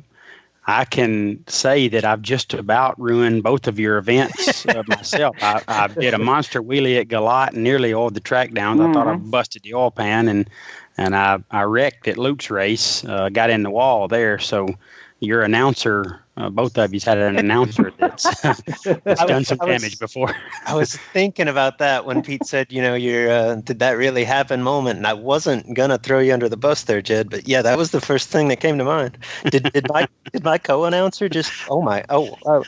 I can say that I've just about ruined both of your events uh, myself. I, I, did a monster wheelie at Galot and nearly oiled the track down. Mm-hmm. I thought I mm-hmm. busted the oil pan, and and I, I wrecked at Luke's race. Uh, got in the wall there. So your announcer uh, both of you's had an announcer that's, that's done some damage was, before. I was thinking about that when Pete said, you know, your uh, did that really happen moment, and I wasn't gonna throw you under the bus there, Jed, but yeah, that was the first thing that came to mind. Did did my did my co-announcer just? Oh my! Oh oh.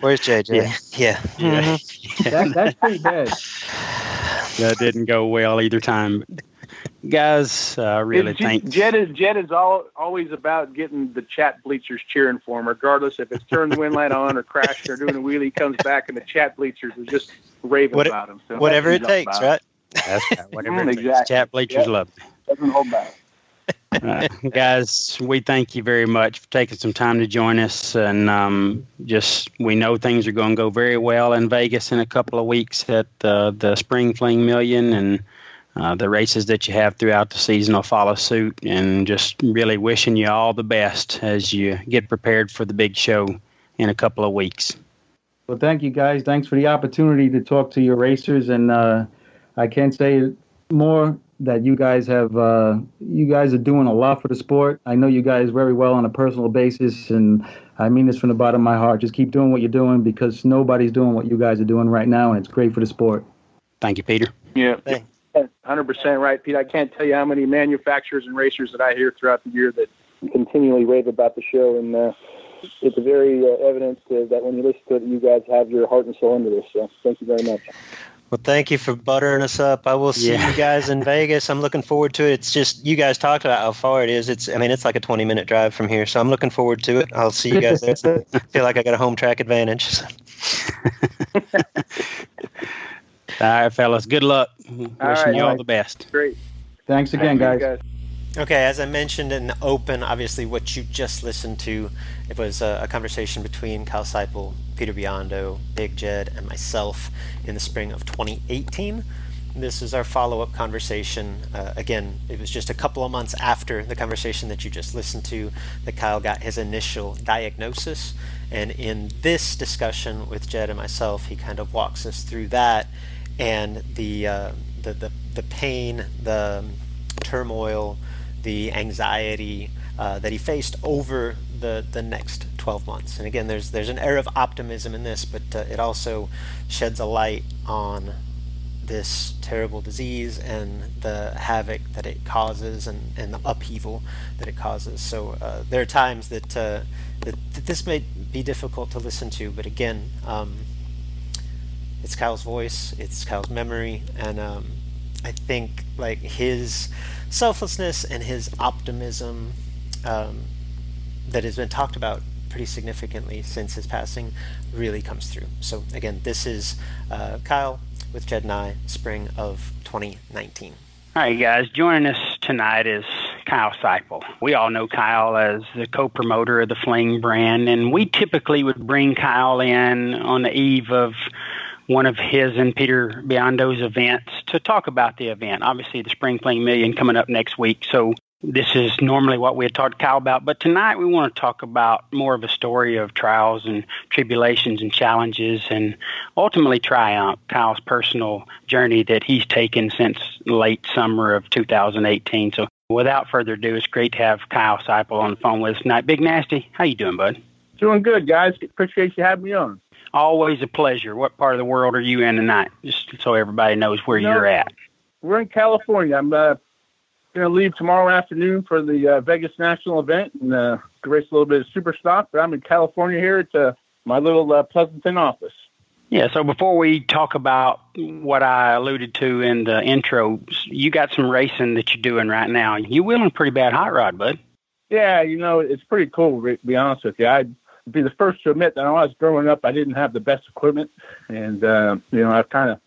Where's JJ? Yeah, yeah. Mm-hmm. that, that's pretty bad. That didn't go well either time guys, uh, really J- think Jed is Jed is all, always about getting the chat bleachers cheering for him, regardless if it's turned the wind light on or crashed or doing a wheelie. Comes back and the chat bleachers are just raving what, about him. So whatever it takes, right? That's whatever it exactly. takes. Chat bleachers yep. love. Doesn't hold back. uh, guys, we thank you very much for taking some time to join us. And um, just, we know things are going to go very well in Vegas in a couple of weeks at uh, the Spring Fling Million. And uh, the races that you have throughout the season will follow suit, and just really wishing you all the best as you get prepared for the big show in a couple of weeks. Well, thank you guys. Thanks for the opportunity to talk to your racers, and uh, I can't say more that you guys have. Uh, you guys are doing a lot for the sport. I know you guys very well on a personal basis, and I mean this from the bottom of my heart. Just keep doing what you're doing because nobody's doing what you guys are doing right now, and it's great for the sport. Thank you, Peter. Yeah. Thanks. 100% right, Pete. I can't tell you how many manufacturers and racers that I hear throughout the year that continually rave about the show, and uh, it's very uh, evident uh, that when you listen to it, you guys have your heart and soul into this. So thank you very much. Well, thank you for buttering us up. I will see yeah. you guys in Vegas. I'm looking forward to it. It's just you guys talked about how far it is. It's I mean it's like a 20 minute drive from here, so I'm looking forward to it. I'll see you guys there. I feel like I got a home track advantage. All right, fellas. Good luck. Wishing right, you all right. the best. Great. Thanks again, guys. guys. Okay, as I mentioned in the open, obviously what you just listened to, it was a, a conversation between Kyle Seipel, Peter Biondo, Big Jed, and myself in the spring of 2018. This is our follow-up conversation. Uh, again, it was just a couple of months after the conversation that you just listened to that Kyle got his initial diagnosis. And in this discussion with Jed and myself, he kind of walks us through that and the, uh, the, the, the pain, the turmoil, the anxiety uh, that he faced over the, the next 12 months. And again, there's, there's an air of optimism in this, but uh, it also sheds a light on this terrible disease and the havoc that it causes and, and the upheaval that it causes. So uh, there are times that, uh, that, that, this may be difficult to listen to, but again, um, it's Kyle's voice, it's Kyle's memory, and um, I think like his selflessness and his optimism um, that has been talked about pretty significantly since his passing really comes through. So again, this is uh, Kyle with Jed and I, spring of 2019. All right, guys, joining us tonight is Kyle Seipel. We all know Kyle as the co-promoter of the Fling brand, and we typically would bring Kyle in on the eve of one of his and Peter Biondo's events to talk about the event. Obviously, the Spring Fling Million coming up next week. So This is normally what we had talked to Kyle about, but tonight we want to talk about more of a story of trials and tribulations and challenges and ultimately triumph, Kyle's personal journey that he's taken since late summer of 2018. So without further ado, it's great to have Kyle Seipel on the phone with us tonight. Big Nasty, how you doing, bud? Doing good, guys. Appreciate you having me on. Always a pleasure. What part of the world are you in tonight? Just so everybody knows where you are at. We're in California. I'm uh, going to leave tomorrow afternoon for the uh, Vegas National event and uh, race a little bit of super stock. But I'm in California here at uh, my little uh, Pleasanton office. Yeah. So before we talk about what I alluded to in the intro, you got some racing that you're doing right now. You're wheeling pretty bad hot rod, bud. Yeah, you know it's pretty cool. To be honest with you, I'd be the first to admit that when I was growing up, I didn't have the best equipment, and uh, you know I've kind of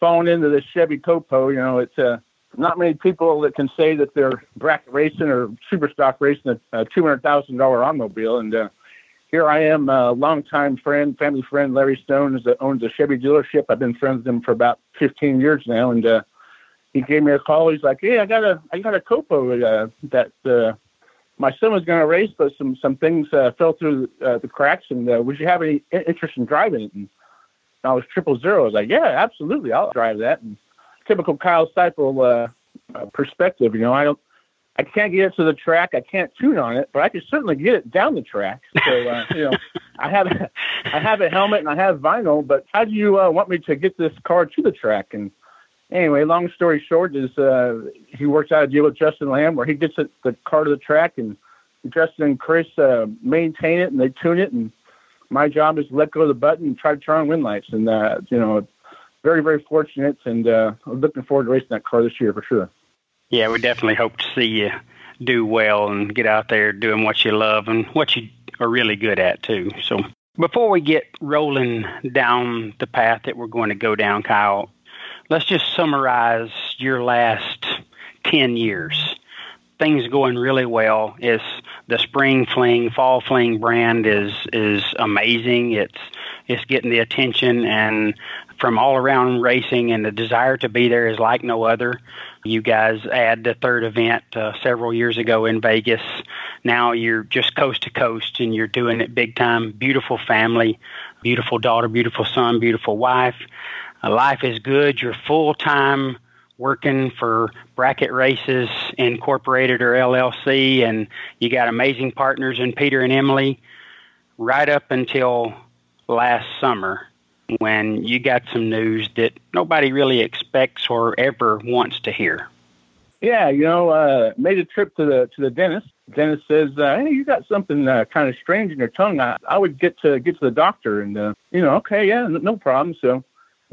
fallen into this Chevy Copo. You know, it's uh, not many people that can say that they're bracket racing or super stock racing a, two hundred thousand dollar automobile. And uh, here I am, a longtime friend, family friend, Larry Stone, that owns a Chevy dealership. I've been friends with him for about fifteen years now, and uh, he gave me a call. He's like, "Hey, I got a I got a Copo uh, that uh, my son was going to race, but some some things uh, fell through uh, the cracks. And uh, would you have any interest in driving it?" And I was triple zero. I was like, "Yeah, absolutely, I'll drive that." And typical Kyle Seipel uh, uh, perspective. You know, I don't, I can't get it to the track. I can't tune on it, but I can certainly get it down the track. So, uh, you know, I have, I have a helmet and I have vinyl, but how do you uh, want me to get this car to the track? And anyway, long story short is uh, he works out a deal with Justin Lamb where he gets the car to the track and Justin and Chris uh, maintain it and they tune it. And my job is to let go of the button and try to turn on wind lights. And, uh, you know, very, very fortunate, and uh, looking forward to racing that car this year for sure. Yeah, we definitely hope to see you do well and get out there doing what you love and what you are really good at too. So before we get rolling down the path that we're going to go down, Kyle, let's just summarize your last 10 years. Things going really well. Is the spring fling, fall fling brand is is amazing. It's it's getting the attention and from all around racing, and the desire to be there is like no other. You guys add the third event uh, several years ago in Vegas. Now you're just coast to coast, and you're doing it big time. Beautiful family, beautiful daughter, beautiful son, beautiful wife. Uh, life is good. You're full time working for Bracket Races Incorporated or LLC, and you got amazing partners in Peter and Emily right up until last summer when you got some news that nobody really expects or ever wants to hear. Yeah, you know, uh, made a trip to the to the dentist. Dentist says, uh, "Hey, you got something uh, kind of strange in your tongue." I, I would get to get to the doctor, and uh, you know, okay, yeah, no problem. So,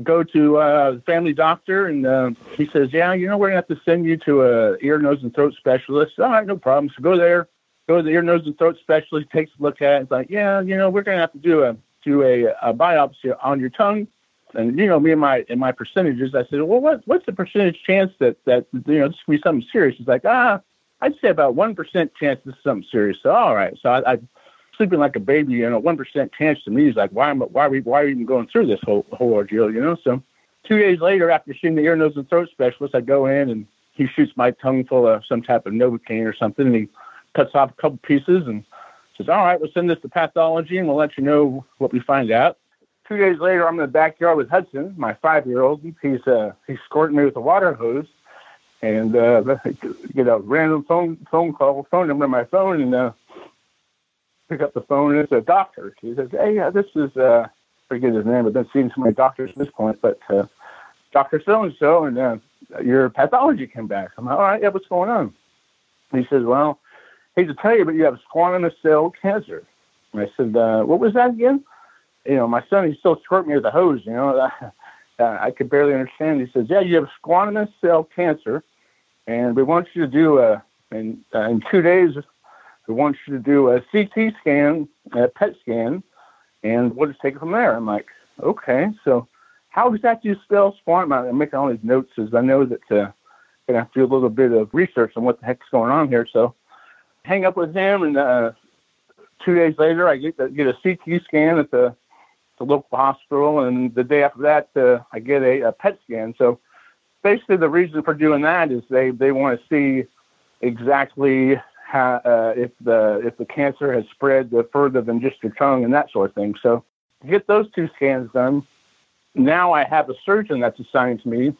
go to uh, the family doctor, and uh, he says, "Yeah, you know, we're gonna have to send you to a ear, nose, and throat specialist." All right, no problem. So go there, go to the ear, nose, and throat specialist. Takes a look at it. It's like, yeah, you know, we're gonna have to do a do a, a biopsy on your tongue. And you know, me and my and my percentages, I said, well, what what's the percentage chance that that you know this could be something serious? He's like, ah, I'd say about one percent chance this is something serious. So all right, so I, I sleeping like a baby, you know, one percent chance to me is like, why am why are we why are we even going through this whole whole ordeal, you know? So two days later, after seeing the ear, nose, and throat specialist, I go in and he shoots my tongue full of some type of novocaine or something, and he cuts off a couple pieces and says, all right, we'll send this to pathology and we'll let you know what we find out. Two days later, I'm in the backyard with Hudson, my five-year-old. He's uh, he's squirting me with a water hose, and uh, get a random phone phone call, phone number on my phone, and uh, pick up the phone, and it's a doctor. He says, "Hey, uh, this is uh, forget his name. I've been seeing so many doctors at this point, but uh, Doctor So and So, and uh, your pathology came back." I'm like, "All right, yeah, what's going on?" And he says, "Well." hate to tell you, but you have squamous cell cancer. And I said, uh, what was that again? You know, my son, he still squirted me with a hose, you know. Uh, I could barely understand. He says, yeah, you have squamous cell cancer, and we want you to do a, in, uh, in two days, we want you to do a CT scan, a PET scan, and we'll just take it from there. I'm like, okay, so how exactly do you spell squam? I'm making all these notes as I know that uh, going to have to do a little bit of research on what the heck's going on here. So hang up with him, and uh, two days later, I get get a CT scan at the the local hospital, and the day after that, uh, I get a, a PET scan. So basically, the reason for doing that is they they want to see exactly how, uh, if the if the cancer has spread further than just your tongue and that sort of thing. So get those two scans done. Now I have a surgeon that's assigned to me,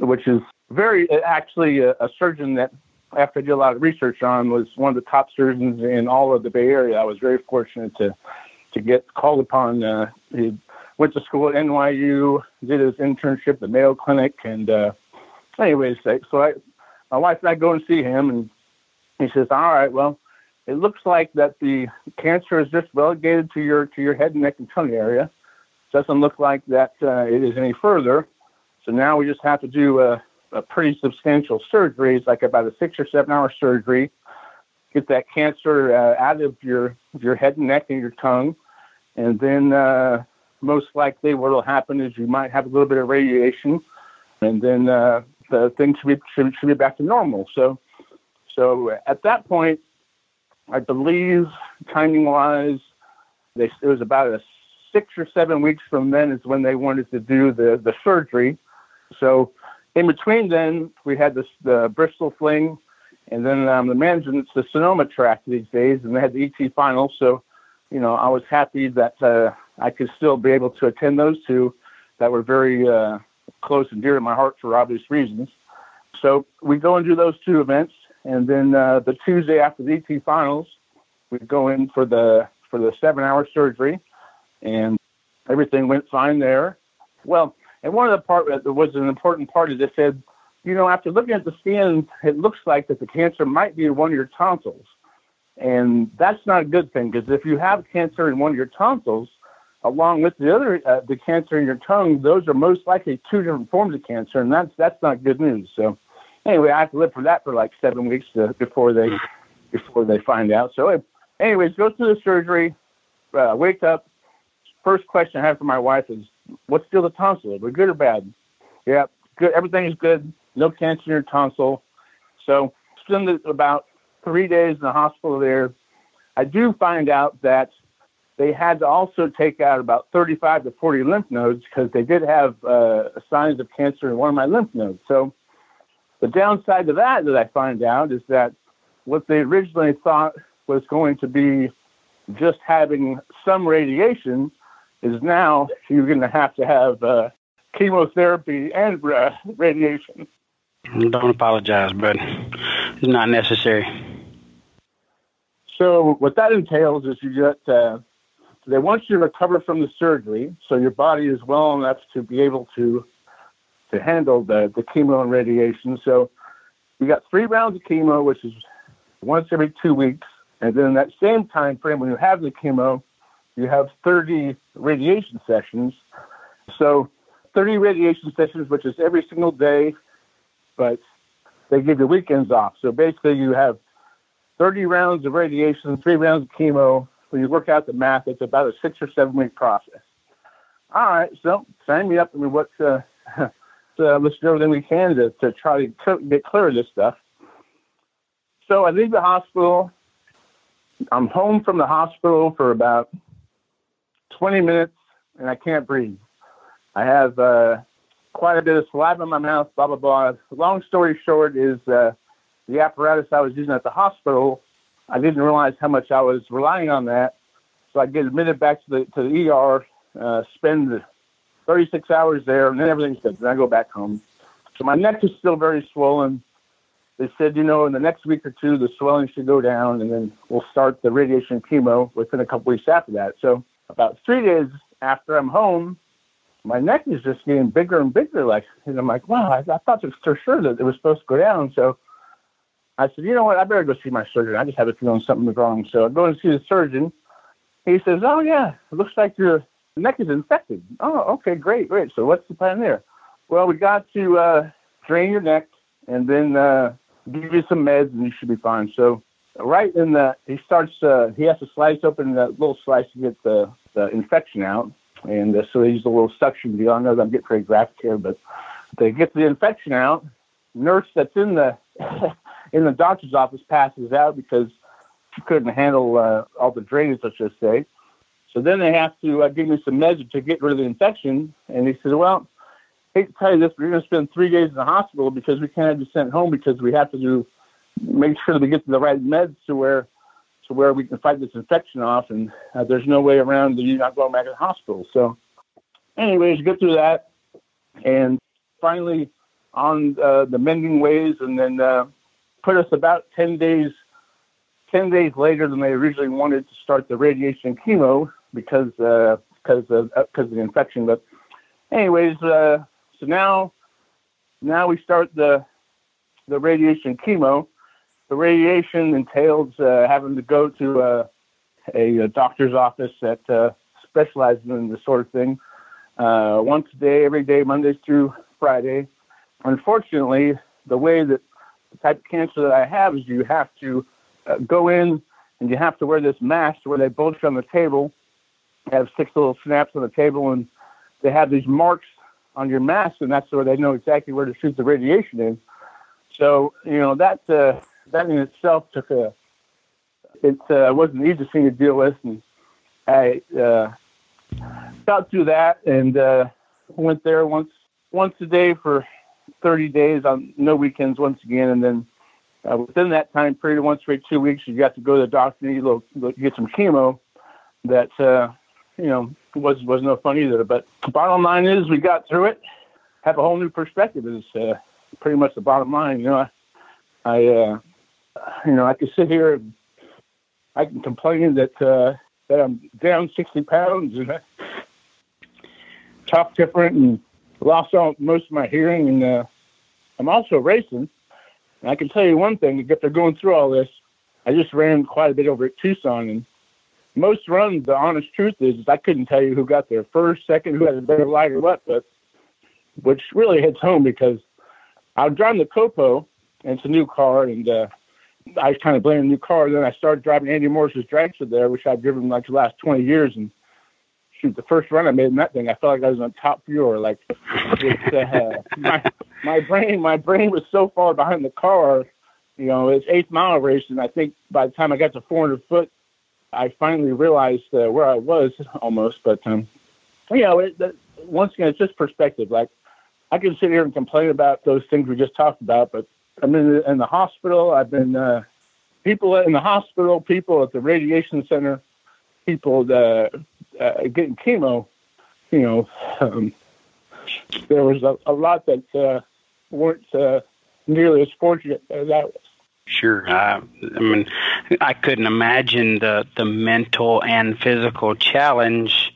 which is very actually a, a surgeon that after I did a lot of research on was one of the top surgeons in all of the Bay Area. I was very fortunate to to get called upon. Uh, he went to school at NYU, did his internship at Mayo Clinic, and uh, anyways, so I, my wife and I go and see him, and he says, "All right, well, it looks like that the cancer is just relegated to your to your head, and neck, and tongue area. Doesn't look like that uh, it is any further. So now we just have to do a, a pretty substantial surgery. It's like about a six or seven hour surgery. Get that cancer uh, out of your your head and neck and your tongue, and then uh, most likely what will happen is you might have a little bit of radiation, and then uh, the thing should be should, should be back to normal. So, so at that point, I believe timing wise, they it was about a six or seven weeks from then is when they wanted to do the the surgery. So, in between then, we had this the Bristol fling, and then um, the management's the Sonoma track these days, and they had the ET final. So, you know, I was happy that uh, I could still be able to attend those two that were very uh, close and dear to my heart for obvious reasons. So we go and do those two events, and then uh, the Tuesday after the ET finals, we go in for the for the seven-hour surgery, and everything went fine there. Well, and one of the part that was an important part is they said, you know, after looking at the scan, it looks like that the cancer might be in one of your tonsils, and that's not a good thing because if you have cancer in one of your tonsils, along with the other uh, the cancer in your tongue, those are most likely two different forms of cancer, and that's that's not good news. So anyway, I have to live for that for like seven weeks to, before they before they find out. So anyways, go through the surgery, uh, wake up. First question I have for my wife is, "What's still the tonsil? Are we good or bad?" Yeah, good. Everything is good. No cancer in your tonsil. So spend about three days in the hospital there. I do find out that they had to also take out about 35 to 40 lymph nodes because they did have uh, signs of cancer in one of my lymph nodes. So the downside to that that I find out is that what they originally thought was going to be just having some radiation is now you're going to have to have uh, chemotherapy and uh, radiation. Don't apologize, but it's not necessary. So what that entails is you get uh, they want you to recover from the surgery, so your body is well enough to be able to to handle the, the chemo and radiation. So we got three rounds of chemo, which is once every two weeks, and then in that same time frame, when you have the chemo, you have 30 radiation sessions. So 30 radiation sessions, which is every single day, but they give you weekends off. So basically, you have 30 rounds of radiation, three rounds of chemo, when you work out the math, it's about a six or seven week process. All right, so sign me up. I mean, what's uh, uh, let's do everything we can to, to try to get clear of this stuff. So I leave the hospital. I'm home from the hospital for about 20 minutes, and I can't breathe. I have uh, quite a bit of saliva in my mouth, blah, blah, blah. Long story short is uh, the apparatus I was using at the hospital I didn't realize how much I was relying on that. So I get admitted back to the to the ER, uh, spend 36 hours there, and then everything's good. Then I go back home. So my neck is still very swollen. They said, you know, in the next week or two, the swelling should go down, and then we'll start the radiation chemo within a couple weeks after that. So about three days after I'm home, my neck is just getting bigger and bigger. Like, and I'm like, wow, I, I thought for sure that it was supposed to go down. So I said, you know what? I better go see my surgeon. I just have a feeling something's wrong. So I go and see the surgeon. He says, oh, yeah, it looks like your neck is infected. Oh, okay, great, great. So what's the plan there? Well, we got to uh, drain your neck and then uh, give you some meds and you should be fine. So right in the, he starts, uh, he has to slice open that little slice to get the, the infection out. And uh, so they use a little suction deal. I know that I'm getting very graphic here, but they get the infection out. Nurse that's in the in the doctor's office passes out because she couldn't handle uh, all the drainage, let's just say. So then they have to uh, give me some meds to get rid of the infection. And he said, well, I hate to tell you this, but you're going to spend three days in the hospital because we can't have you sent home because we have to do make sure that we get the right meds to where to where we can fight this infection off. And uh, there's no way around you not going back to the hospital. So, anyways, get through that, and finally on uh, the mending ways, and then uh, put us about ten days. 10 days later than they originally wanted to start the radiation chemo because uh, because of because uh, of the infection. But anyways, uh, so now now we start the the radiation chemo. The radiation entails uh, having to go to uh, a, a, doctor's office that uh, specializes in this sort of thing uh, once a day, every day, Mondays through Friday. Unfortunately, the way that the type of cancer that I have is you have to uh, go in and you have to wear this mask where they bolt you on the table, have six little snaps on the table, and they have these marks on your mask, and that's where they know exactly where to shoot the radiation in. So you know that uh, that in itself took a it uh, wasn't an easy thing to deal with, and I uh, got through that and uh, went there once once a day for 30 days on no weekends once again, and then uh, within that time period, once every two weeks, you got to go to the doctor and you get some chemo. That uh, you know was was no fun either. But bottom line is, we got through it. Have a whole new perspective. Is uh, pretty much the bottom line. You know, I, I uh, you know, I can sit here and I can complain that uh, that I'm down 60 pounds and talk different and lost all most of my hearing, and uh, I'm also racing. And I can tell you one thing: if they're going through all this, I just ran quite a bit over at Tucson, and most runs, the honest truth is, is I couldn't tell you who got there first, second, who had a better light or what, but which really hits home because I was driving the Copo, and it's a new car, and uh, I was kind of blaming the new car. Then I started driving Andy Morris's dragster there, which I've driven like the last 20 years, and shoot, the first run I made in that thing, I felt like I was on top fuel. Like it's, uh, my my brain, my brain was so far behind the car. You know, it's eighth mile race, and I think by the time I got to 400 foot, I finally realized uh, where I was almost. But um, you know, it, that, once again, it's just perspective. Like I can sit here and complain about those things we just talked about, but I'm in the, in the hospital. I've been uh, people in the hospital, people at the radiation center, people uh, uh, getting chemo. You know, um, there was a, a lot that uh, weren't uh, nearly as fortunate as I. Sure. I, I mean, I couldn't imagine the the mental and physical challenge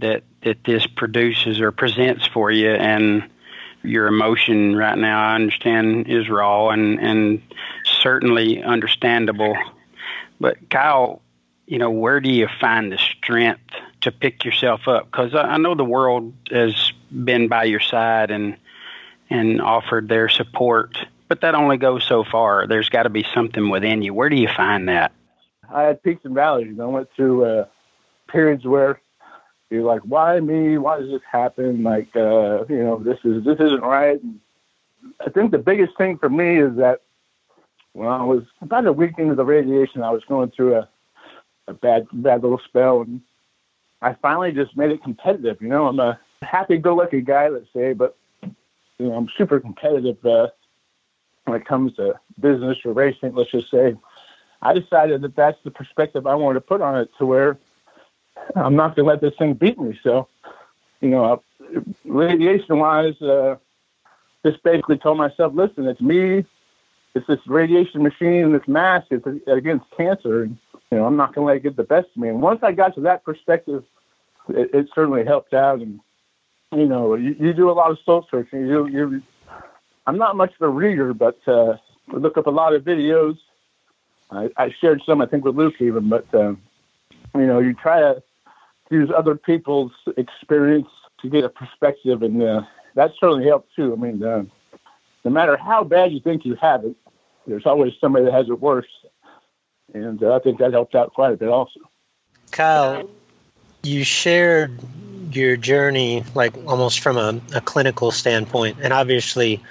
that that this produces or presents for you, and your emotion right now. I understand is raw and and certainly understandable. But Kyle, you know, where do you find the strength to pick yourself up? Because I, I know the world has been by your side and and offered their support but that only goes so far. There's got to be something within you. Where do you find that? I had peaks and valleys. I went through uh, periods where you're like, "Why me? Why does this happen?" Like, uh, you know, this is this isn't right. And I think the biggest thing for me is that when I was about a week into the radiation, I was going through a a bad bad little spell, and I finally just made it competitive. You know, I'm a happy-go-lucky guy, let's say, but you know, I'm super competitive. Uh, when it comes to business or racing, let's just say, I decided that that's the perspective I wanted to put on it to where I'm not going to let this thing beat me. So, you know, radiation wise, uh, just basically told myself, listen, it's me, it's this radiation machine, this mask, it's against cancer. And, you know, I'm not going to let it get the best of me. And once I got to that perspective, it, it certainly helped out. And, you know, you, you do a lot of soul searching. You, you I'm not much of a reader, but uh, I look up a lot of videos. I, I shared some, I think, with Luke even, but uh, you know, you try to use other people's experience to get a perspective, and uh, that certainly helps too. I mean, uh, no matter how bad you think you have it, there's always somebody that has it worse, and uh, I think that helped out quite a bit also. Kyle, you shared your journey like almost from a, a clinical standpoint, and obviously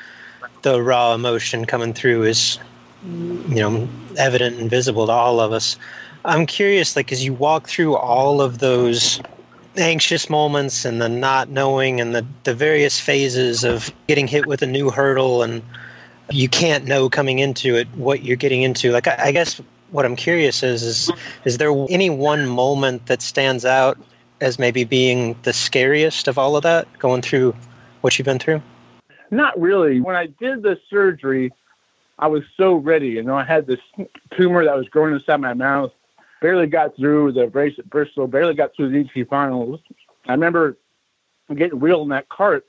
the raw emotion coming through is you know evident and visible to all of us i'm curious like as you walk through all of those anxious moments and the not knowing and the, the various phases of getting hit with a new hurdle and you can't know coming into it what you're getting into. Like I, I guess what I'm curious is is is there any one moment that stands out as maybe being the scariest of all of that going through what you've been through? Not really. When I did the surgery, I was so ready. You know, I had this tumor that was growing inside my mouth. Barely got through the race at Bristol. Barely got through the ET finals. I remember getting wheeled in that cart.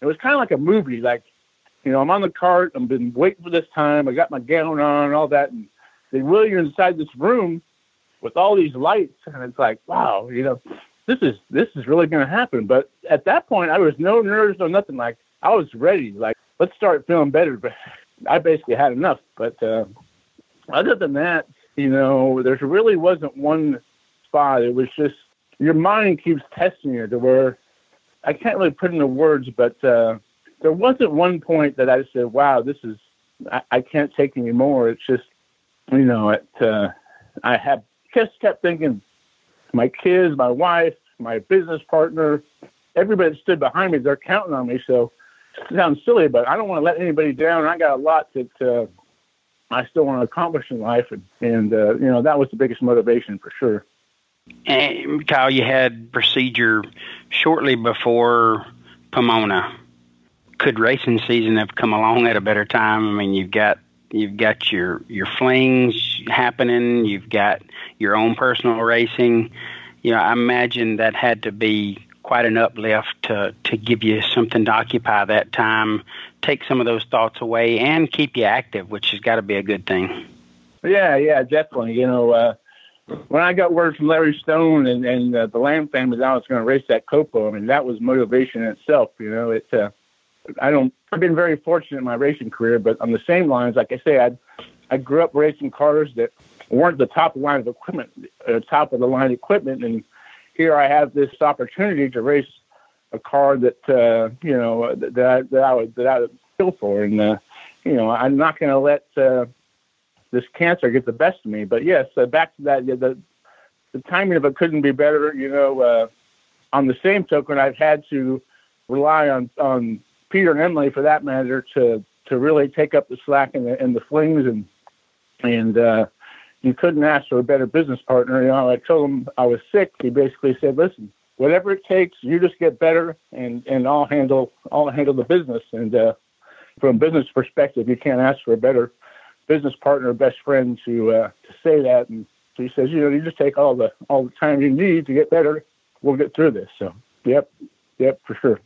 It was kind of like a movie. Like, you know, I'm on the cart. I've been waiting for this time. I got my gown on and all that. And they wheel you inside this room with all these lights, and it's like, wow, you know, this is this is really going to happen. But at that point, I was no nerves, no nothing. Like I was ready. Like let's start feeling better. But I basically had enough. But uh, other than that, you know, there really wasn't one spot. It was just your mind keeps testing you to where I can't really put into words, but uh, there wasn't one point that I said, "Wow, this is I, I can't take anymore." It's just, you know, it. Uh, I have just kept thinking, my kids, my wife, my business partner, everybody that stood behind me, they're counting on me. So sounds silly, but I don't want to let anybody down. I got a lot that uh, I still want to accomplish in life, and, and uh, you know that was the biggest motivation for sure. And Kyle, you had procedure shortly before Pomona. Could racing season have come along at a better time? I mean, you've got you've got your your flings happening. You've got your own personal racing. You know, I imagine that had to be quite an uplift to to give you something to occupy that time, take some of those thoughts away, and keep you active, which has got to be a good thing. Yeah, yeah, definitely. You know, uh, when I got word from Larry Stone and and uh, the Lamb family that I was going to race that Copo, I mean that was motivation in itself. You know, it's uh, I don't I've been very fortunate in my racing career, but on the same lines, like I say, I I grew up racing cars that weren't the top line of equipment, uh, top of the line equipment, and here I have this opportunity to race a car that uh, you know that, that I, would that I would feel for, and uh, you know I'm not going to let uh, this cancer get the best of me. But yes, uh, back to that, the the timing of it couldn't be better. You know, uh, on the same token, I've had to rely on on Peter and Emily, for that matter, to to really take up the slack in the the flings and and uh, you couldn't ask for a better business partner. You know, I told him I was sick. He basically said, "Listen, whatever it takes, you just get better, and and I'll handle I'll handle the business." And uh, from a business perspective, you can't ask for a better business partner, best friend to uh, to say that. And so he says, you know, you just take all the all the time you need to get better. We'll get through this. So, yep, yep, for sure.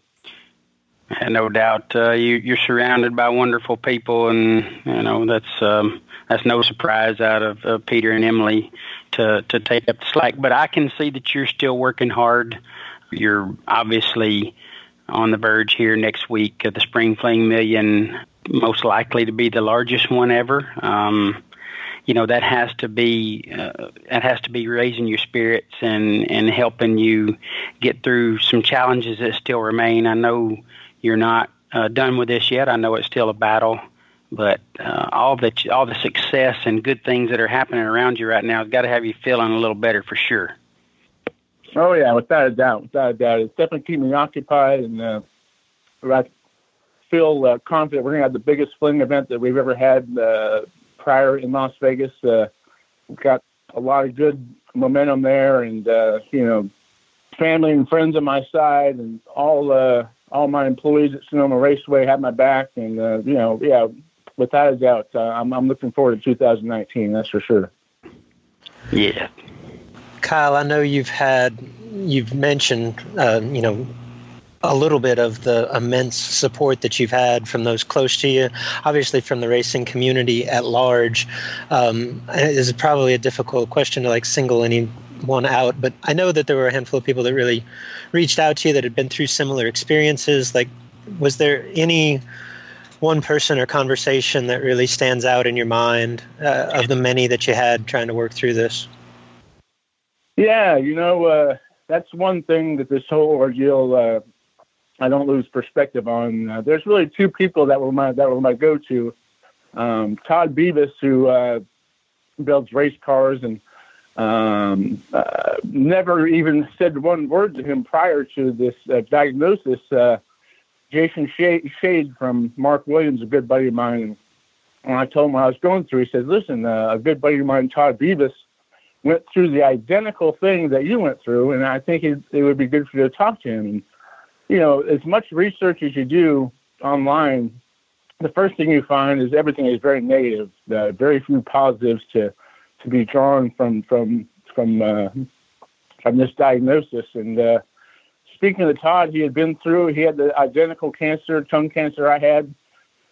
No doubt, uh, you, you're surrounded by wonderful people, and you know that's um, that's no surprise out of uh, Peter and Emily to to take up the slack. But I can see that you're still working hard. You're obviously on the verge here next week of the Spring Fling Million, most likely to be the largest one ever. Um, you know that has to be uh, that has to be raising your spirits and and helping you get through some challenges that still remain. I know you're not uh, done with this yet. I know it's still a battle, but uh, all the all the success and good things that are happening around you right now has got to have you feeling a little better for sure. Oh yeah, without a doubt, without a doubt, it's definitely keeping me occupied, and uh, I feel uh, confident we're gonna have the biggest fling event that we've ever had uh, prior in Las Vegas. Uh, we've got a lot of good momentum there, and uh, you know, family and friends on my side, and all uh, all my employees at Sonoma Raceway have my back, and uh, you know, yeah, without a doubt, uh, I'm I'm looking forward to 2019. That's for sure. Yeah. Kyle, I know you've had you've mentioned uh, you know a little bit of the immense support that you've had from those close to you, obviously from the racing community at large. Um, it is probably a difficult question to like single any one out, but I know that there were a handful of people that really reached out to you that had been through similar experiences. Like, was there any one person or conversation that really stands out in your mind uh, of the many that you had trying to work through this? Yeah, you know, uh, that's one thing that this whole ordeal uh, I don't lose perspective on. Uh, there's really two people that were my that were my go-to. Um, Todd Beavis, who uh, builds race cars and um, uh, never even said one word to him prior to this uh, diagnosis. Uh, Jason Shade, from Mark Williams, a good buddy of mine, when I told him what I was going through, he said, "Listen, uh, a good buddy of mine, Todd Beavis, went through the identical thing that you went through, and I think it, it would be good for you to talk to him." And you know, as much research as you do online, the first thing you find is everything is very negative. Uh, very few positives to to be drawn from from from uh, from this diagnosis. And uh, speaking of Todd, he had been through. He had the identical cancer, tongue cancer I had.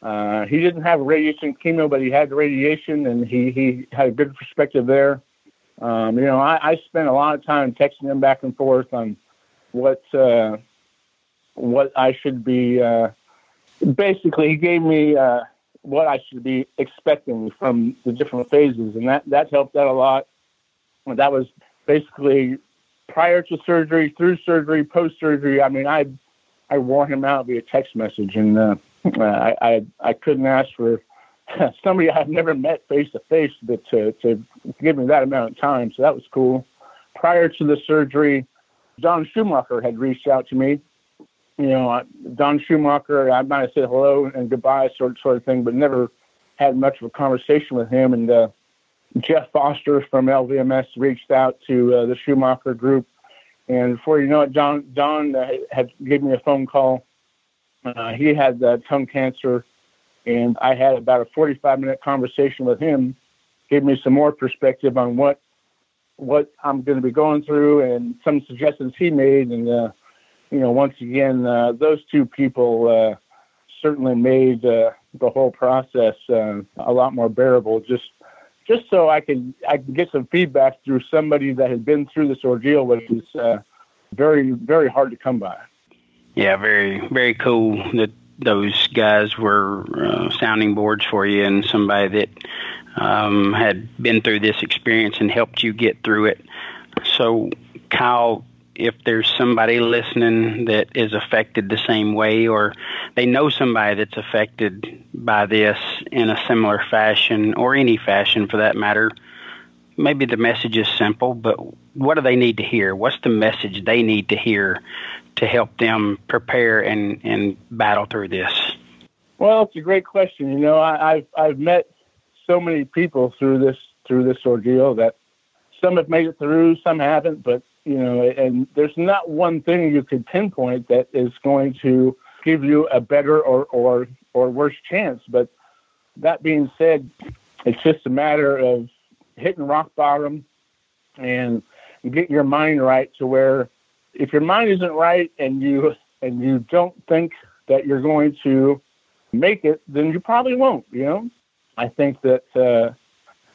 Uh, he didn't have radiation chemo, but he had the radiation, and he he had a good perspective there. Um, you know, I, I spent a lot of time texting him back and forth on what uh, what I should be. Uh, basically, he gave me uh, what I should be expecting from the different phases, and that that helped out a lot. That was basically prior to surgery, through surgery, post surgery. I mean, I I wore him out via text message, and uh, I, I I couldn't ask for somebody I've never met face to face, to to give me that amount of time. So that was cool. Prior to the surgery, Don Schumacher had reached out to me you know, Don Schumacher, I might have said hello and goodbye sort sort of thing, but never had much of a conversation with him. And uh, Jeff Foster from LVMS reached out to uh, the Schumacher group, and before you know it, Don Don uh, had gave me a phone call. Uh, he had uh, tongue cancer, and I had about a 45 minute conversation with him. Gave me some more perspective on what what I'm going to be going through, and some suggestions he made, and uh, you know, once again, uh, those two people uh, certainly made uh, the whole process uh, a lot more bearable. Just, just so I could I could get some feedback through somebody that had been through this ordeal, which is uh, very very hard to come by. Yeah, very very cool that those guys were uh, sounding boards for you and somebody that um, had been through this experience and helped you get through it. So, Kyle, if there's somebody listening that is affected the same way or they know somebody that's affected by this in a similar fashion or any fashion for that matter, maybe the message is simple, but what do they need to hear? What's the message they need to hear to help them prepare and, and battle through this? Well, it's a great question. You know, I, I've I've met so many people through this through this ordeal that some have made it through, some haven't, but you know, and there's not one thing you could pinpoint that is going to give you a better or, or, or worse chance. But that being said, it's just a matter of hitting rock bottom and get your mind right to where if your mind isn't right and you and you don't think that you're going to make it, then you probably won't. You know, I think that uh,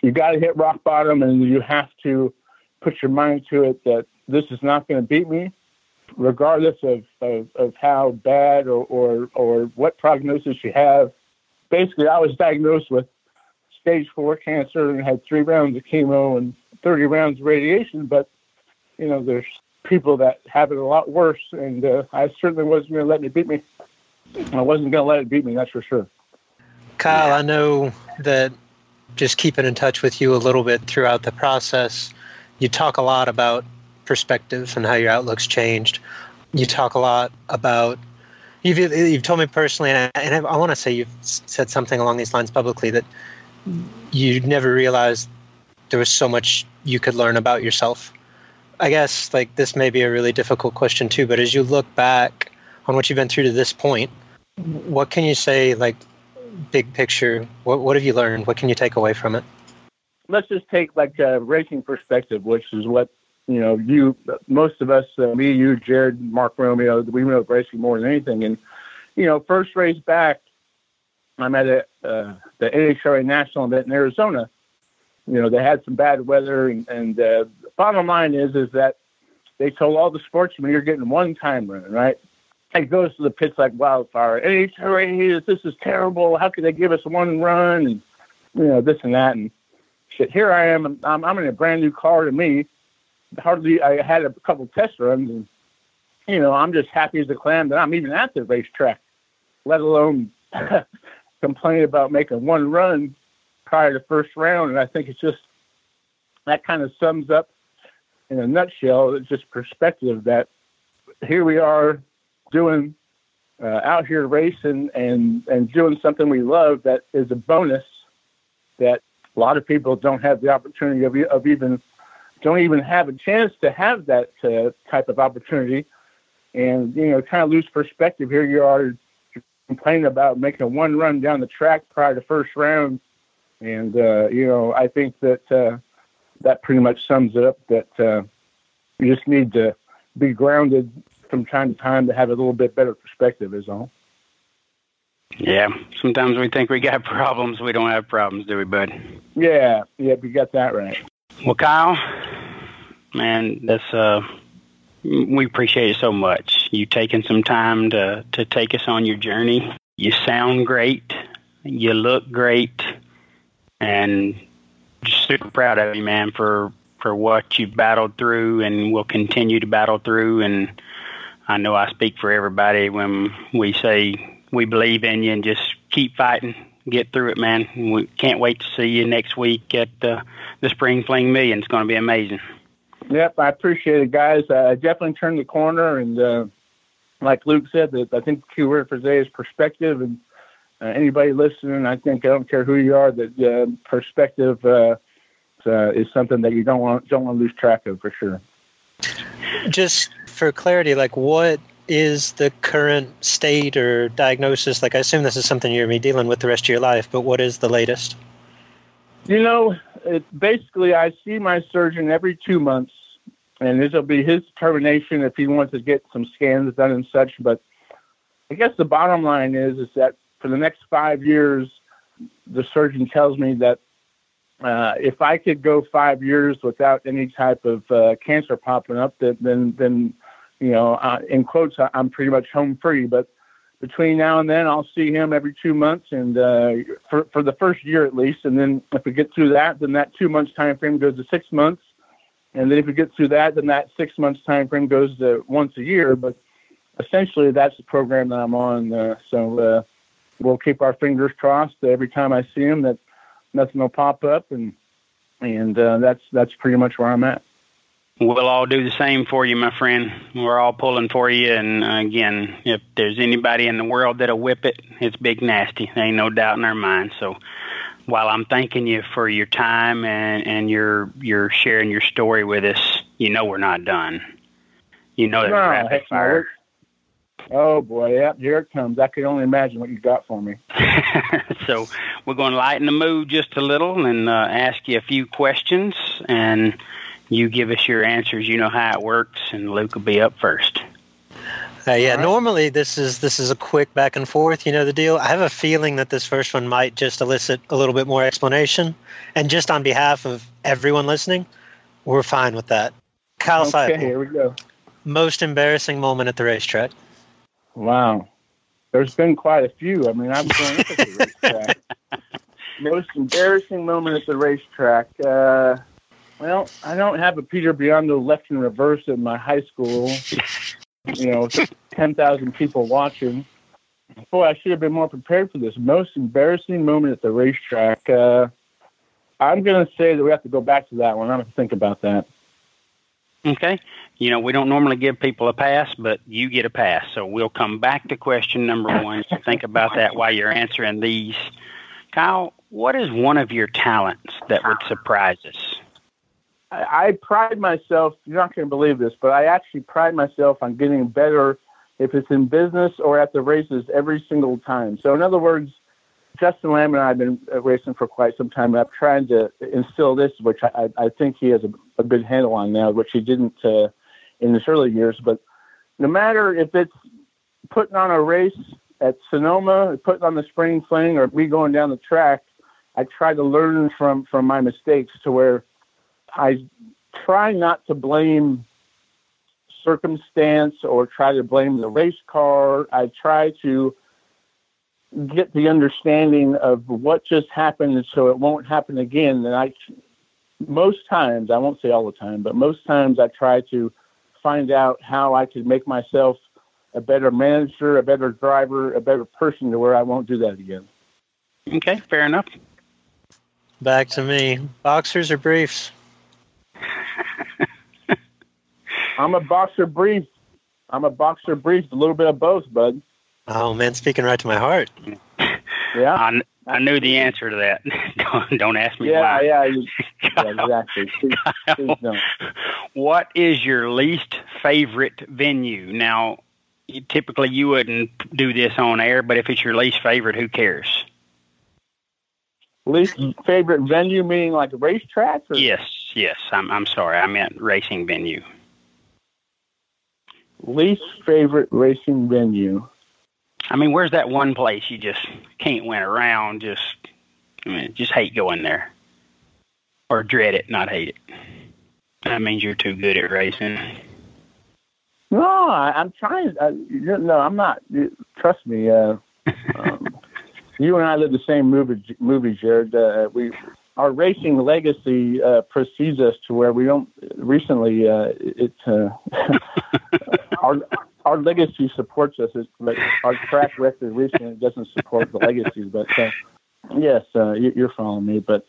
you got to hit rock bottom and you have to put your mind to it that this is not going to beat me, regardless of, of, of how bad or, or, or what prognosis you have. Basically, I was diagnosed with stage four cancer and had three rounds of chemo and 30 rounds of radiation. But, you know, there's people that have it a lot worse, and uh, I certainly wasn't going to let it beat me. I wasn't going to let it beat me, that's for sure. Kyle, I know that just keeping in touch with you a little bit throughout the process, you talk a lot about perspective and how your outlook's changed. You talk a lot about you've you've told me personally, and I, and I want to say you've said something along these lines publicly that you never realized there was so much you could learn about yourself. I guess like this may be a really difficult question too, but as you look back on what you've been through to this point, what can you say like big picture? What what have you learned? What can you take away from it? Let's just take like a racing perspective, which is what you know, you, most of us, uh, me, you, Jared, Mark Romeo, we know racing more than anything. And, you know, first race back, I'm at a, uh, the NHRA national event in Arizona. You know, they had some bad weather, and, and uh, the bottom line is, is that they told all the sportsmen you're getting one time run, right? It goes to the pits like wildfire. NHRA, this is terrible. How could they give us one run? And you know, this and that, and shit. Here I am. I'm, I'm in a brand new car to me hardly I had a couple test runs and you know I'm just happy as a clam that I'm even at the racetrack, let alone complain about making one run prior to first round. And I think it's just that kind of sums up in a nutshell. It's just perspective that here we are doing uh, out here racing and and doing something we love that is a bonus that a lot of people don't have the opportunity of, of even don't even have a chance to have that uh, type of opportunity, and you know, kind of lose perspective. Here you are complaining about making a one run down the track prior to first round, and uh, you know, I think that uh, that pretty much sums it up. That uh, you just need to be grounded from time to time to have a little bit better perspective. Is all. Yeah, sometimes we think we got problems. We don't have problems, do we, bud? Yeah, yeah, you got that right. Well, Kyle, man, that's uh, we appreciate it so much. You taking some time to to take us on your journey. You sound great. You look great, and just super proud of you, man, for for what you've battled through and will continue to battle through. And I know I speak for everybody when we say we believe in you and just keep fighting. Get through it, man. We can't wait to see you next week at uh, the Spring Fling Million. It's going to be amazing. Yep, I appreciate it, guys. Uh, I definitely turned the corner, and uh, like Luke said, that I think the key word for today is perspective. And uh, anybody listening, I think I don't care who you are, that uh, perspective uh, uh, is something that you don't want don't want to lose track of for sure. Just for clarity, like what is the current state or diagnosis? Like, I assume this is something you're going to be dealing with the rest of your life, but what is the latest? You know, it, basically, I see my surgeon every two months, and will be his determination if he wants to get some scans done and such. But I guess the bottom line is is that for the next five years, the surgeon tells me that uh, if I could go five years without any type of uh, cancer popping up, then then, then you know, uh, in quotes, I'm pretty much home free. But between now and then, I'll see him every two months, and uh, for for the first year at least. And then if we get through that, then that two months time frame goes to six months. And then if we get through that, then that six months time frame goes to once a year. But essentially, that's the program that I'm on. Uh, so uh, we'll keep our fingers crossed every time I see him that nothing will pop up, and and uh, that's that's pretty much where I'm at. We'll all do the same for you, my friend. We're all pulling for you. And uh, again, if there's anybody in the world that'll whip it, it's Big Nasty. There ain't no doubt in our mind. So while I'm thanking you for your time and, and your your sharing your story with us, you know we're not done. You know there's no, rapid fire. Oh boy, yep, here it comes. I can only imagine what you've got for me. so we're going to lighten the mood just a little and uh, ask you a few questions and you give us your answers. You know how it works, and Luke will be up first. Uh, yeah, right. normally this is this is a quick back and forth. You know the deal. I have a feeling that this first one might just elicit a little bit more explanation, and just on behalf of everyone listening, we're fine with that. Kyle okay, Seipel, here we go. Most embarrassing moment at the racetrack. Wow, there's been quite a few. I mean, I'm going to the racetrack. Most embarrassing moment at the racetrack. Uh, well, I don't have a Peter Biondo left in reverse in my high school. you know, 10,000 people watching. Boy, I should have been more prepared for this. Most embarrassing moment at the racetrack. Uh, I'm going to say that we have to go back to that one. I'm going to think about that. Okay. You know, we don't normally give people a pass, but you get a pass. So we'll come back to question number one. think about that while you're answering these. Kyle, what is one of your talents that would surprise us? I, pride myself. You're not going to believe this, but I actually pride myself on getting better if it's in business or at the races every single time. So, in other words, Justin Lamb and I have been racing for quite some time. And I'm trying to instill this, which I, I think he has a, a good handle on now, which he didn't uh, in his early years. But no matter if it's putting on a race at Sonoma, putting on the spring fling, or me going down the track, I try to learn from from my mistakes to where I try not to blame circumstance or try to blame the race car. I try to get the understanding of what just happened so it won't happen again. And I, most times, I won't say all the time, but most times I try to find out how I could make myself a better manager, a better driver, a better person to where I won't do that again. Okay, fair enough. Back to me. Boxers or briefs? I'm a boxer brief. I'm a boxer brief. A little bit of both, bud. Oh man, speaking right to my heart. Yeah. I, I knew the answer to that. don't, don't ask me yeah, why. Yeah, you, yeah, exactly. Please, please don't. What is your least favorite venue? Now, you, typically you wouldn't do this on air, but if it's your least favorite, who cares? Least favorite venue, meaning like racetracks? Or? Yes, yes. I'm I'm sorry. I meant racing venue. Least favorite racing venue. I mean, where's that one place you just can't win around? Just, I mean, just hate going there, or dread it, not hate it. That means you're too good at racing. No, I, I'm trying. I, no, I'm not. Trust me. Uh, um, you and I live the same movie, movie, Jared. Uh, we our racing legacy uh, precedes us to where we don't. Recently, uh, it uh, our our legacy supports us. It's like our track record recently doesn't support the legacies. But uh, yes, uh, you, you're following me. But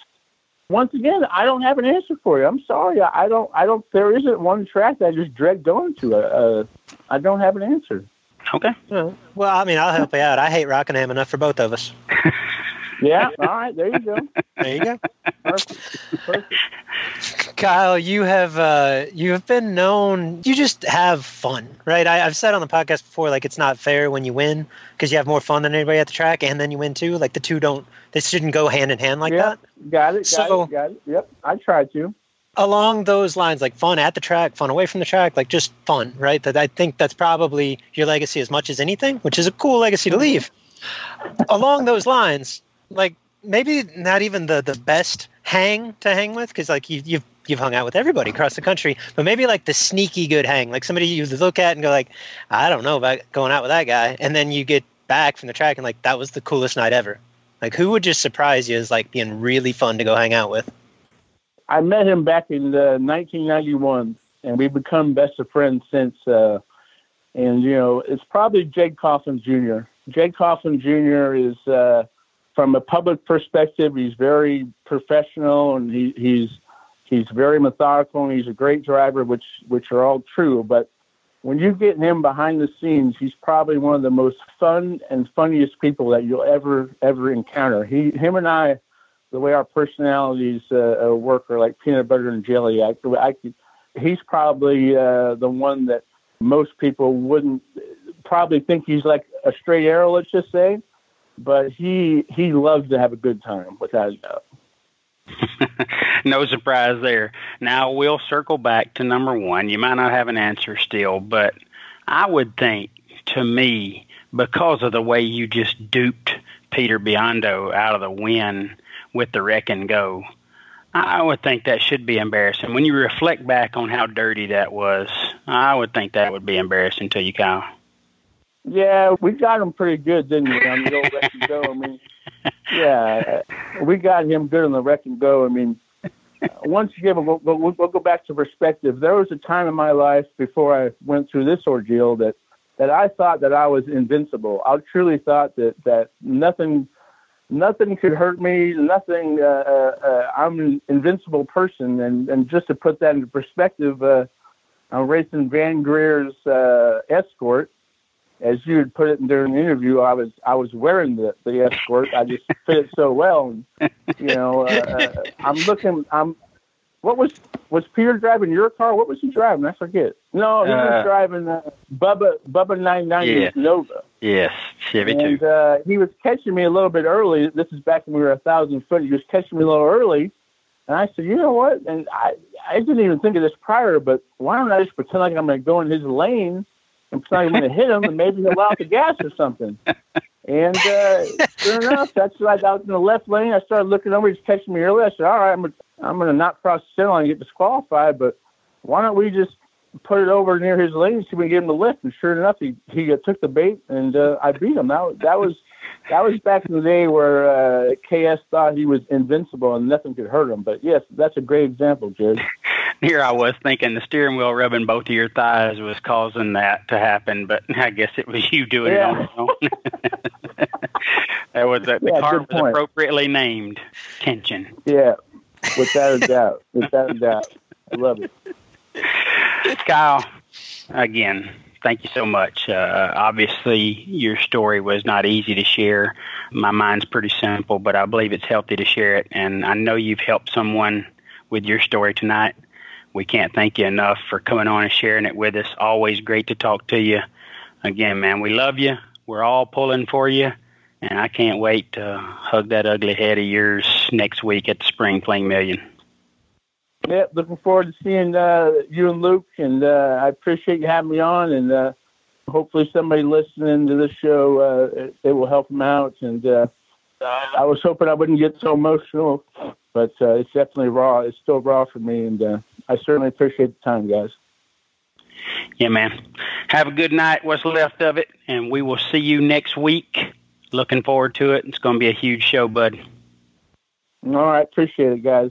once again, I don't have an answer for you. I'm sorry. I, I don't. I don't. There isn't one track that I just dread going to. Uh, uh, I don't have an answer. Okay. Well, I mean, I'll help you out. I hate Rockingham enough for both of us. Yeah. All right. There you go. There you go. Perfect. Perfect. Kyle, you have uh, you have been known. You just have fun, right? I, have said on the podcast before, like it's not fair when you win because you have more fun than anybody at the track, and then you win too. Like the two don't, they shouldn't go hand in hand like yeah, that. Got it. Got So- it. Got it. Yep. I tried to. Along those lines, like fun at the track, fun away from the track, like just fun, right? That I think that's probably your legacy as much as anything, which is a cool legacy to leave. Along those lines, like maybe not even the the best hang to hang with because like you, you've you've hung out with everybody across the country but maybe like the sneaky good hang like somebody you look at and go like i don't know about going out with that guy and then you get back from the track and like that was the coolest night ever like who would just surprise you as like being really fun to go hang out with I met him back in uh, 1991, and we've become best of friends since. Uh, and you know, it's probably Jeg Coughlin Jr. Jeg Coughlin Jr. is, uh, from a public perspective, he's very professional, and he, he's he's very methodical, and he's a great driver, which which are all true. But when you get him behind the scenes, he's probably one of the most fun and funniest people that you'll ever ever encounter. He, him, and I the way our personalities uh, uh, work are like peanut butter and jelly. I, I he's probably uh, the one that most people wouldn't probably think he's like a straight arrow, let's just say. But he he loves to have a good time, without a doubt. no surprise there. Now we'll circle back to number one. You might not have an answer still, but I would think to me, because of the way you just duped Peter Biondo out of the win with the wreck and go, I would think that should be embarrassing. When you reflect back on how dirty that was, I would think that would be embarrassing to you, Kyle. Yeah, we got him pretty good, didn't we? On the old wreck and go. I mean, yeah, we got him good on the wreck and go. I mean, uh, once again, we'll, we'll, we'll go back to perspective. There was a time in my life before I went through this ordeal that that I thought that I was invincible. I truly thought that that nothing nothing could hurt me. Nothing. Uh, uh, uh, I'm an invincible person, and and just to put that into perspective, uh, I'm racing Van Greer's uh, escort. As you had put it during the interview, I was I was wearing the, the escort. I just fit it so well, and you know, uh, uh, I'm looking. I'm. What was was Peter driving your car? What was he driving? I forget. No, he Uh, was driving uh, Bubba Bubba 990 Yeah. Nova. Yes, Chevy And too. uh, he was catching me a little bit early. This is back when we were a thousand foot. He was catching me a little early, and I said, "You know what?" And I I didn't even think of this prior, but why don't I just pretend like I'm going to go in his lane I'm going to hit him, and maybe he'll out the gas or something. And uh, sure enough, that's right. Was in the left lane. I started looking over. He's catching me early. I said, "All right, I'm gonna, I'm going to not cross the center line and get disqualified, but why don't we just put it over near his lane if we can get him to lift?" And sure enough, he he took the bait, and uh, I beat him. That that was that was back in the day where uh, KS thought he was invincible and nothing could hurt him. But yes, that's a great example, Jared. Here I was thinking the steering wheel rubbing both of your thighs was causing that to happen, but I guess it was you doing Yeah. it on your own. that was the, the Yeah, car was point. appropriately named tension. Yeah, without a doubt, without a doubt, I love it. Kyle, again, thank you so much. Uh, obviously, your story was not easy to share. my mind's pretty simple, but I believe it's healthy to share it. And I know you've helped someone with your story tonight. We can't thank you enough for coming on and sharing it with us. Always great to talk to you. Again, man, we love you. We're all pulling for you. And I can't wait to hug that ugly head of yours next week at the Spring Fling Million. Yeah, looking forward to seeing uh, you and Luke, and uh, I appreciate you having me on. And uh, hopefully, somebody listening to this show, uh, it will help them out. And uh, I was hoping I wouldn't get so emotional, but uh, it's definitely raw. It's still raw for me, and uh, I certainly appreciate the time, guys. Yeah, man. Have a good night. What's left of it, and we will see you next week. Looking forward to it. It's going to be a huge show, bud. All right, appreciate it, guys.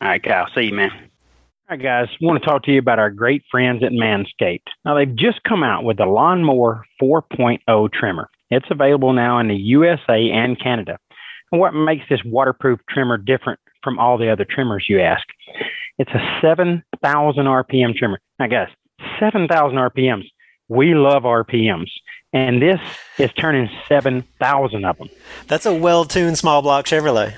All right, Kyle. See you, man. All right, guys. I want to talk to you about our great friends at Manscaped. Now, they've just come out with the Lawnmower 4.0 trimmer. It's available now in the USA and Canada. And what makes this waterproof trimmer different from all the other trimmers, you ask? It's a 7,000 RPM trimmer. Now, guys, 7,000 RPMs. We love RPMs. And this is turning 7,000 of them. That's a well tuned small block Chevrolet.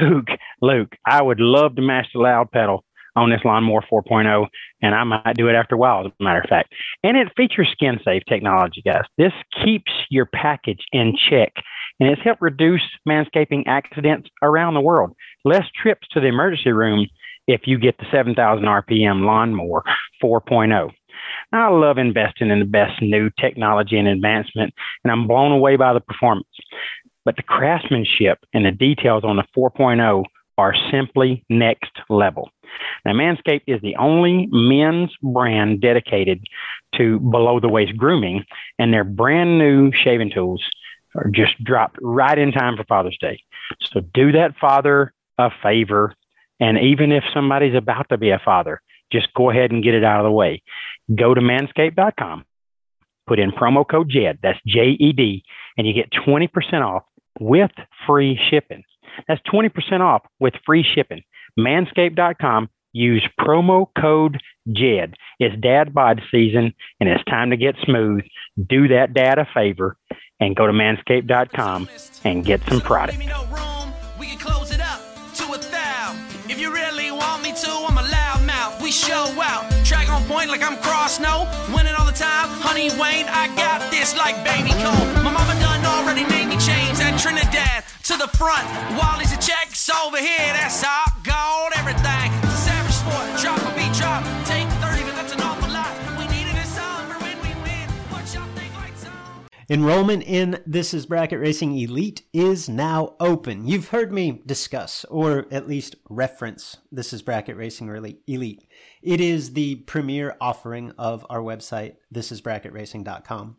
Luke, Luke, I would love to match the loud pedal on this Lawnmower 4.0, and I might do it after a while, as a matter of fact. And it features skin safe technology, guys. This keeps your package in check, and it's helped reduce manscaping accidents around the world. Less trips to the emergency room if you get the 7,000 RPM Lawnmower 4.0. I love investing in the best new technology and advancement, and I'm blown away by the performance. But the craftsmanship and the details on the 4.0 are simply next level. Now, Manscaped is the only men's brand dedicated to below the waist grooming, and their brand new shaving tools are just dropped right in time for Father's Day. So do that father a favor. And even if somebody's about to be a father, just go ahead and get it out of the way. Go to manscaped.com, put in promo code JED, that's J E D, and you get 20% off with free shipping. That's 20% off with free shipping. Manscaped.com, use promo code JED. It's dad bod season and it's time to get smooth. Do that dad a favor and go to manscaped.com and get some product. If you really want me to, I'm a loudmouth. We show out. Track on point like I'm cross, no. Winning all the time. Honey Wayne, I got this like baby Cole. My mama done already made me change to the front. Wally's a checks over here. That's hot gold, everything. It's a savage sport. Drop a beat drop. Take 30, but that's an awful lot. We need it in summer when we win. What y'all think lights on? Enrollment in This is Bracket Racing Elite is now open. You've heard me discuss, or at least reference, This is Bracket Racing Elite. It is the premier offering of our website, thisisbracketracing.com.